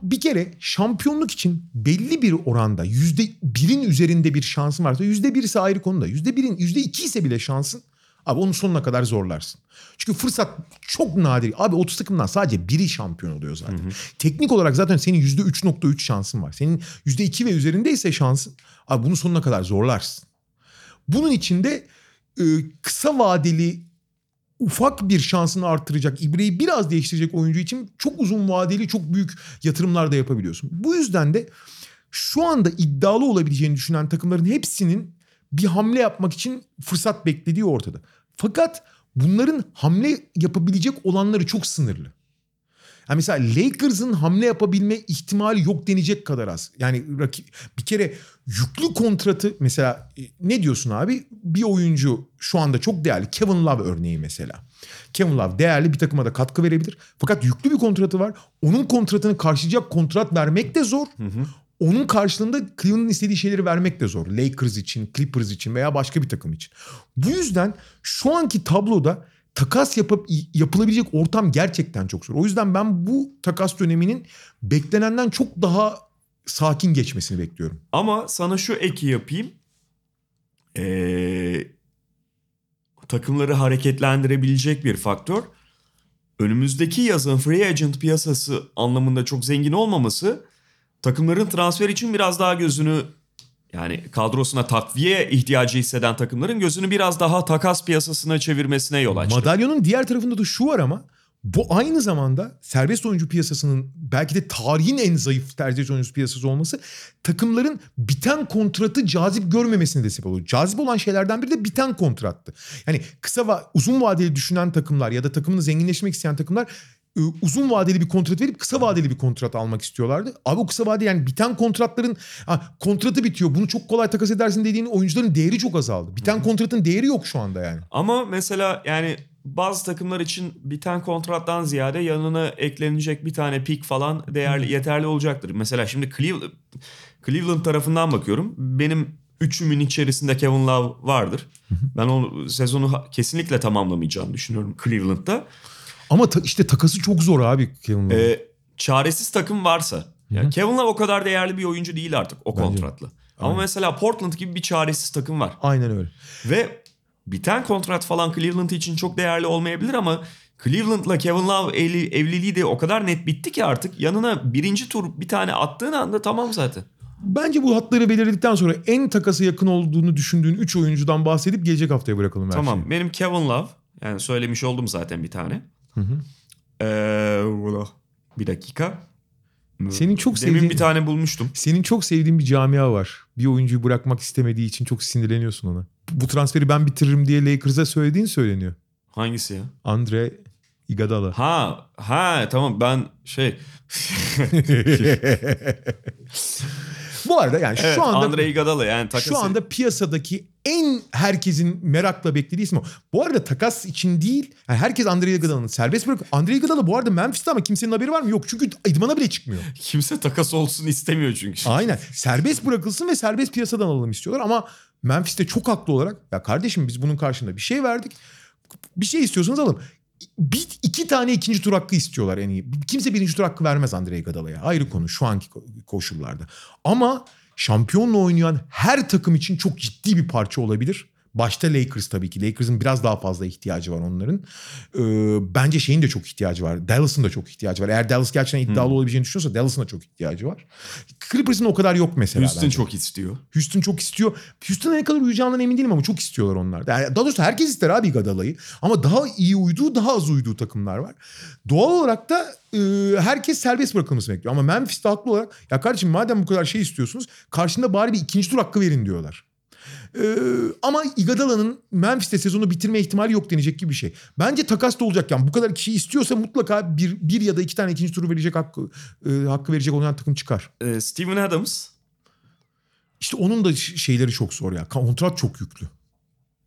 bir kere şampiyonluk için belli bir oranda yüzde birin üzerinde bir şansın varsa yüzde birisi ayrı konuda yüzde birin yüzde iki ise bile şansın abi onun sonuna kadar zorlarsın. Çünkü fırsat çok nadir. Abi 30 takımdan sadece biri şampiyon oluyor zaten. Teknik olarak zaten senin yüzde 3.3 şansın var. Senin yüzde iki ve üzerindeyse şansın abi bunun sonuna kadar zorlarsın. Bunun içinde e, kısa vadeli ufak bir şansını arttıracak, ibreyi biraz değiştirecek oyuncu için çok uzun vadeli çok büyük yatırımlar da yapabiliyorsun. Bu yüzden de şu anda iddialı olabileceğini düşünen takımların hepsinin bir hamle yapmak için fırsat beklediği ortada. Fakat bunların hamle yapabilecek olanları çok sınırlı. Yani mesela Lakers'ın hamle yapabilme ihtimali yok denecek kadar az. Yani rakip bir kere yüklü kontratı mesela e, ne diyorsun abi? Bir oyuncu şu anda çok değerli. Kevin Love örneği mesela. Kevin Love değerli bir takıma da katkı verebilir. Fakat yüklü bir kontratı var. Onun kontratını karşılayacak kontrat vermek de zor. Onun karşılığında Cleveland'ın istediği şeyleri vermek de zor. Lakers için, Clippers için veya başka bir takım için. Bu yüzden şu anki tabloda takas yapıp yapılabilecek ortam gerçekten çok zor. O yüzden ben bu takas döneminin beklenenden çok daha sakin geçmesini bekliyorum. Ama sana şu eki yapayım. Ee, takımları hareketlendirebilecek bir faktör. Önümüzdeki yazın free agent piyasası anlamında çok zengin olmaması takımların transfer için biraz daha gözünü yani kadrosuna takviye ihtiyacı hisseden takımların gözünü biraz daha takas piyasasına çevirmesine yol açtı. Madalyonun diğer tarafında da şu var ama bu aynı zamanda serbest oyuncu piyasasının belki de tarihin en zayıf serbest oyuncu piyasası olması takımların biten kontratı cazip görmemesine de sebep oluyor. Cazip olan şeylerden biri de biten kontrattı. Yani kısa va uzun vadeli düşünen takımlar ya da takımını zenginleşmek isteyen takımlar uzun vadeli bir kontrat verip kısa vadeli bir kontrat almak istiyorlardı. Abi o kısa vadeli yani biten kontratların ha, kontratı bitiyor bunu çok kolay takas edersin dediğin oyuncuların değeri çok azaldı. Biten kontratın değeri yok şu anda yani. Ama mesela yani bazı takımlar için biten kontrattan ziyade yanına eklenecek bir tane pick falan değerli yeterli olacaktır. Mesela şimdi Cleveland, Cleveland tarafından bakıyorum. Benim üçümün içerisinde Kevin Love vardır. Ben o sezonu kesinlikle tamamlamayacağını düşünüyorum Cleveland'da. Ama ta, işte takası çok zor abi Kevin Love. Ee, çaresiz takım varsa. Yani Kevin Love o kadar değerli bir oyuncu değil artık o Bence. kontratla. Ama Aynen. mesela Portland gibi bir çaresiz takım var. Aynen öyle. Ve biten kontrat falan Cleveland için çok değerli olmayabilir ama Cleveland'la Kevin Love evli, evliliği de o kadar net bitti ki artık yanına birinci tur bir tane attığın anda tamam zaten. Bence bu hatları belirledikten sonra en takasa yakın olduğunu düşündüğün 3 oyuncudan bahsedip gelecek haftaya bırakalım her Tamam şeyi. benim Kevin Love yani söylemiş oldum zaten bir tane. Ee, bir dakika. Senin çok Demin sevdiğin bir tane bulmuştum. senin çok sevdiğin bir camia var. Bir oyuncuyu bırakmak istemediği için çok sinirleniyorsun ona. Bu transferi ben bitiririm diye Lakers'a söylediğin söyleniyor. Hangisi ya? Andre Iguodala. Ha ha tamam ben şey Bu arada yani evet, şu anda Andre Iguodala yani takası. şu anda piyasadaki en herkesin merakla beklediği isim o. Bu arada takas için değil. Yani herkes Andre Iguodala'nı serbest bırak. Andre Iguodala bu arada Memphis'te ama kimsenin haberi var mı? Yok çünkü idmana bile çıkmıyor. kimse takas olsun istemiyor çünkü. Aynen. Serbest bırakılsın ve serbest piyasadan alalım istiyorlar ama Memphis'te çok haklı olarak ya kardeşim biz bunun karşında bir şey verdik. Bir şey istiyorsanız alın. Bir, iki tane ikinci tur hakkı istiyorlar en iyi. Kimse birinci tur hakkı vermez Andre Iguodala'ya. Ayrı konu şu anki ko- koşullarda. Ama şampiyonla oynayan her takım için çok ciddi bir parça olabilir. Başta Lakers tabii ki. Lakers'ın biraz daha fazla ihtiyacı var onların. Ee, bence şeyin de çok ihtiyacı var. Dallas'ın da çok ihtiyacı var. Eğer Dallas gerçekten iddialı olabileceğini düşünüyorsa Dallas'ın da çok ihtiyacı var. Clippers'ın o kadar yok mesela. Houston bence. çok istiyor. Houston çok istiyor. Houston'a ne kadar uyacağından emin değilim ama çok istiyorlar onlar. Yani daha doğrusu herkes ister abi Iguodala'yı. Ama daha iyi uyduğu daha az uyduğu takımlar var. Doğal olarak da e, herkes serbest bırakılmasını bekliyor. Ama Memphis'te haklı olarak ya kardeşim madem bu kadar şey istiyorsunuz karşında bari bir ikinci tur hakkı verin diyorlar. E, ama Iguodala'nın Memphis'te sezonu bitirme ihtimali yok denecek gibi bir şey. Bence takas da olacak yani bu kadar kişi istiyorsa mutlaka bir, bir ya da iki tane ikinci turu verecek hakkı, e, hakkı verecek olan takım çıkar. Ee, Steven Adams İşte onun da şeyleri çok zor ya. Kontrat çok yüklü.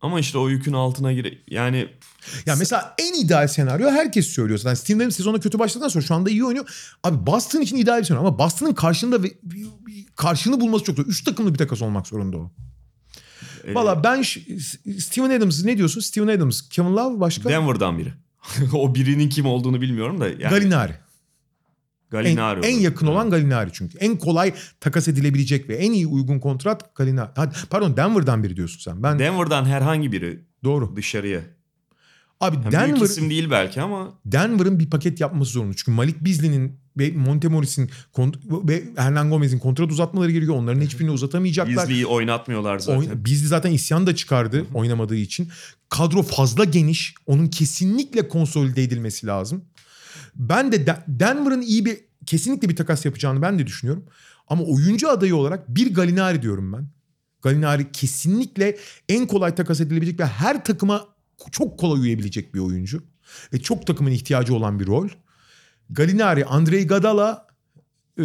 ama işte o yükün altına gire yani Ya mesela en ideal senaryo herkes söylüyor. zaten. Steve Adams sezona kötü başladıktan sonra şu anda iyi oynuyor. Abi Boston için ideal bir senaryo ama Boston'ın karşında ve karşılığını bulması çok zor. Üç takımlı bir takas olmak zorunda o. e, Valla ben Steven Adams ne diyorsun? Steven Adams, Kevin Love başka? Denver'dan biri. o birinin kim olduğunu bilmiyorum da. Yani Galinari. En, Gallinari en olur. yakın Evet. olan Galinari çünkü. En kolay takas edilebilecek ve en iyi uygun kontrat Galinari. Hadi, pardon Denver'dan biri diyorsun sen. Ben Denver'dan herhangi biri doğru. dışarıya. Abi Yani büyük Denver isim değil belki ama Denver'ın bir paket yapması zorunlu. Çünkü Malik Beasley'nin Montemoris'in ve Hernan Gomez'in kontrat uzatmaları gerekiyor. Onların hiçbirini uzatamayacaklar. Bizli'yi oynatmıyorlar zaten. Oyn- Bizli zaten isyan da çıkardı oynamadığı için. Kadro fazla geniş. Onun kesinlikle konsolide edilmesi lazım. Ben de De- Denver'ın iyi bir kesinlikle bir takas yapacağını ben de düşünüyorum. Ama oyuncu adayı olarak bir Galinari diyorum ben. Galinari kesinlikle en kolay takas edilebilecek ve her takıma çok kolay uyabilecek bir oyuncu. Ve çok takımın ihtiyacı olan bir rol. Galinari, Andrei Gadala ee,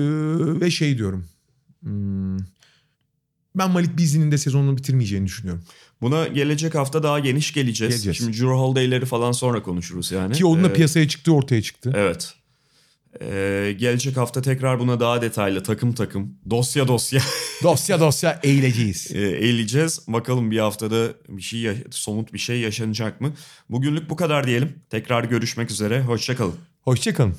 ve şey diyorum. Hmm, ben Malik Beasley'nin de sezonunu bitirmeyeceğini düşünüyorum. Buna gelecek hafta daha geniş geleceğiz. Geleceğiz. Şimdi Drew Holiday'leri falan sonra konuşuruz yani. Ki onun da Ee, piyasaya çıktığı ortaya çıktı. Evet. Ee, gelecek hafta tekrar buna daha detaylı takım takım dosya dosya Dosya dosya eğileceğiz. e, eğileceğiz. Bakalım bir haftada bir şey somut bir şey yaşanacak mı? Bugünlük bu kadar diyelim. Tekrar görüşmek üzere. Hoşçakalın. Hoşçakalın.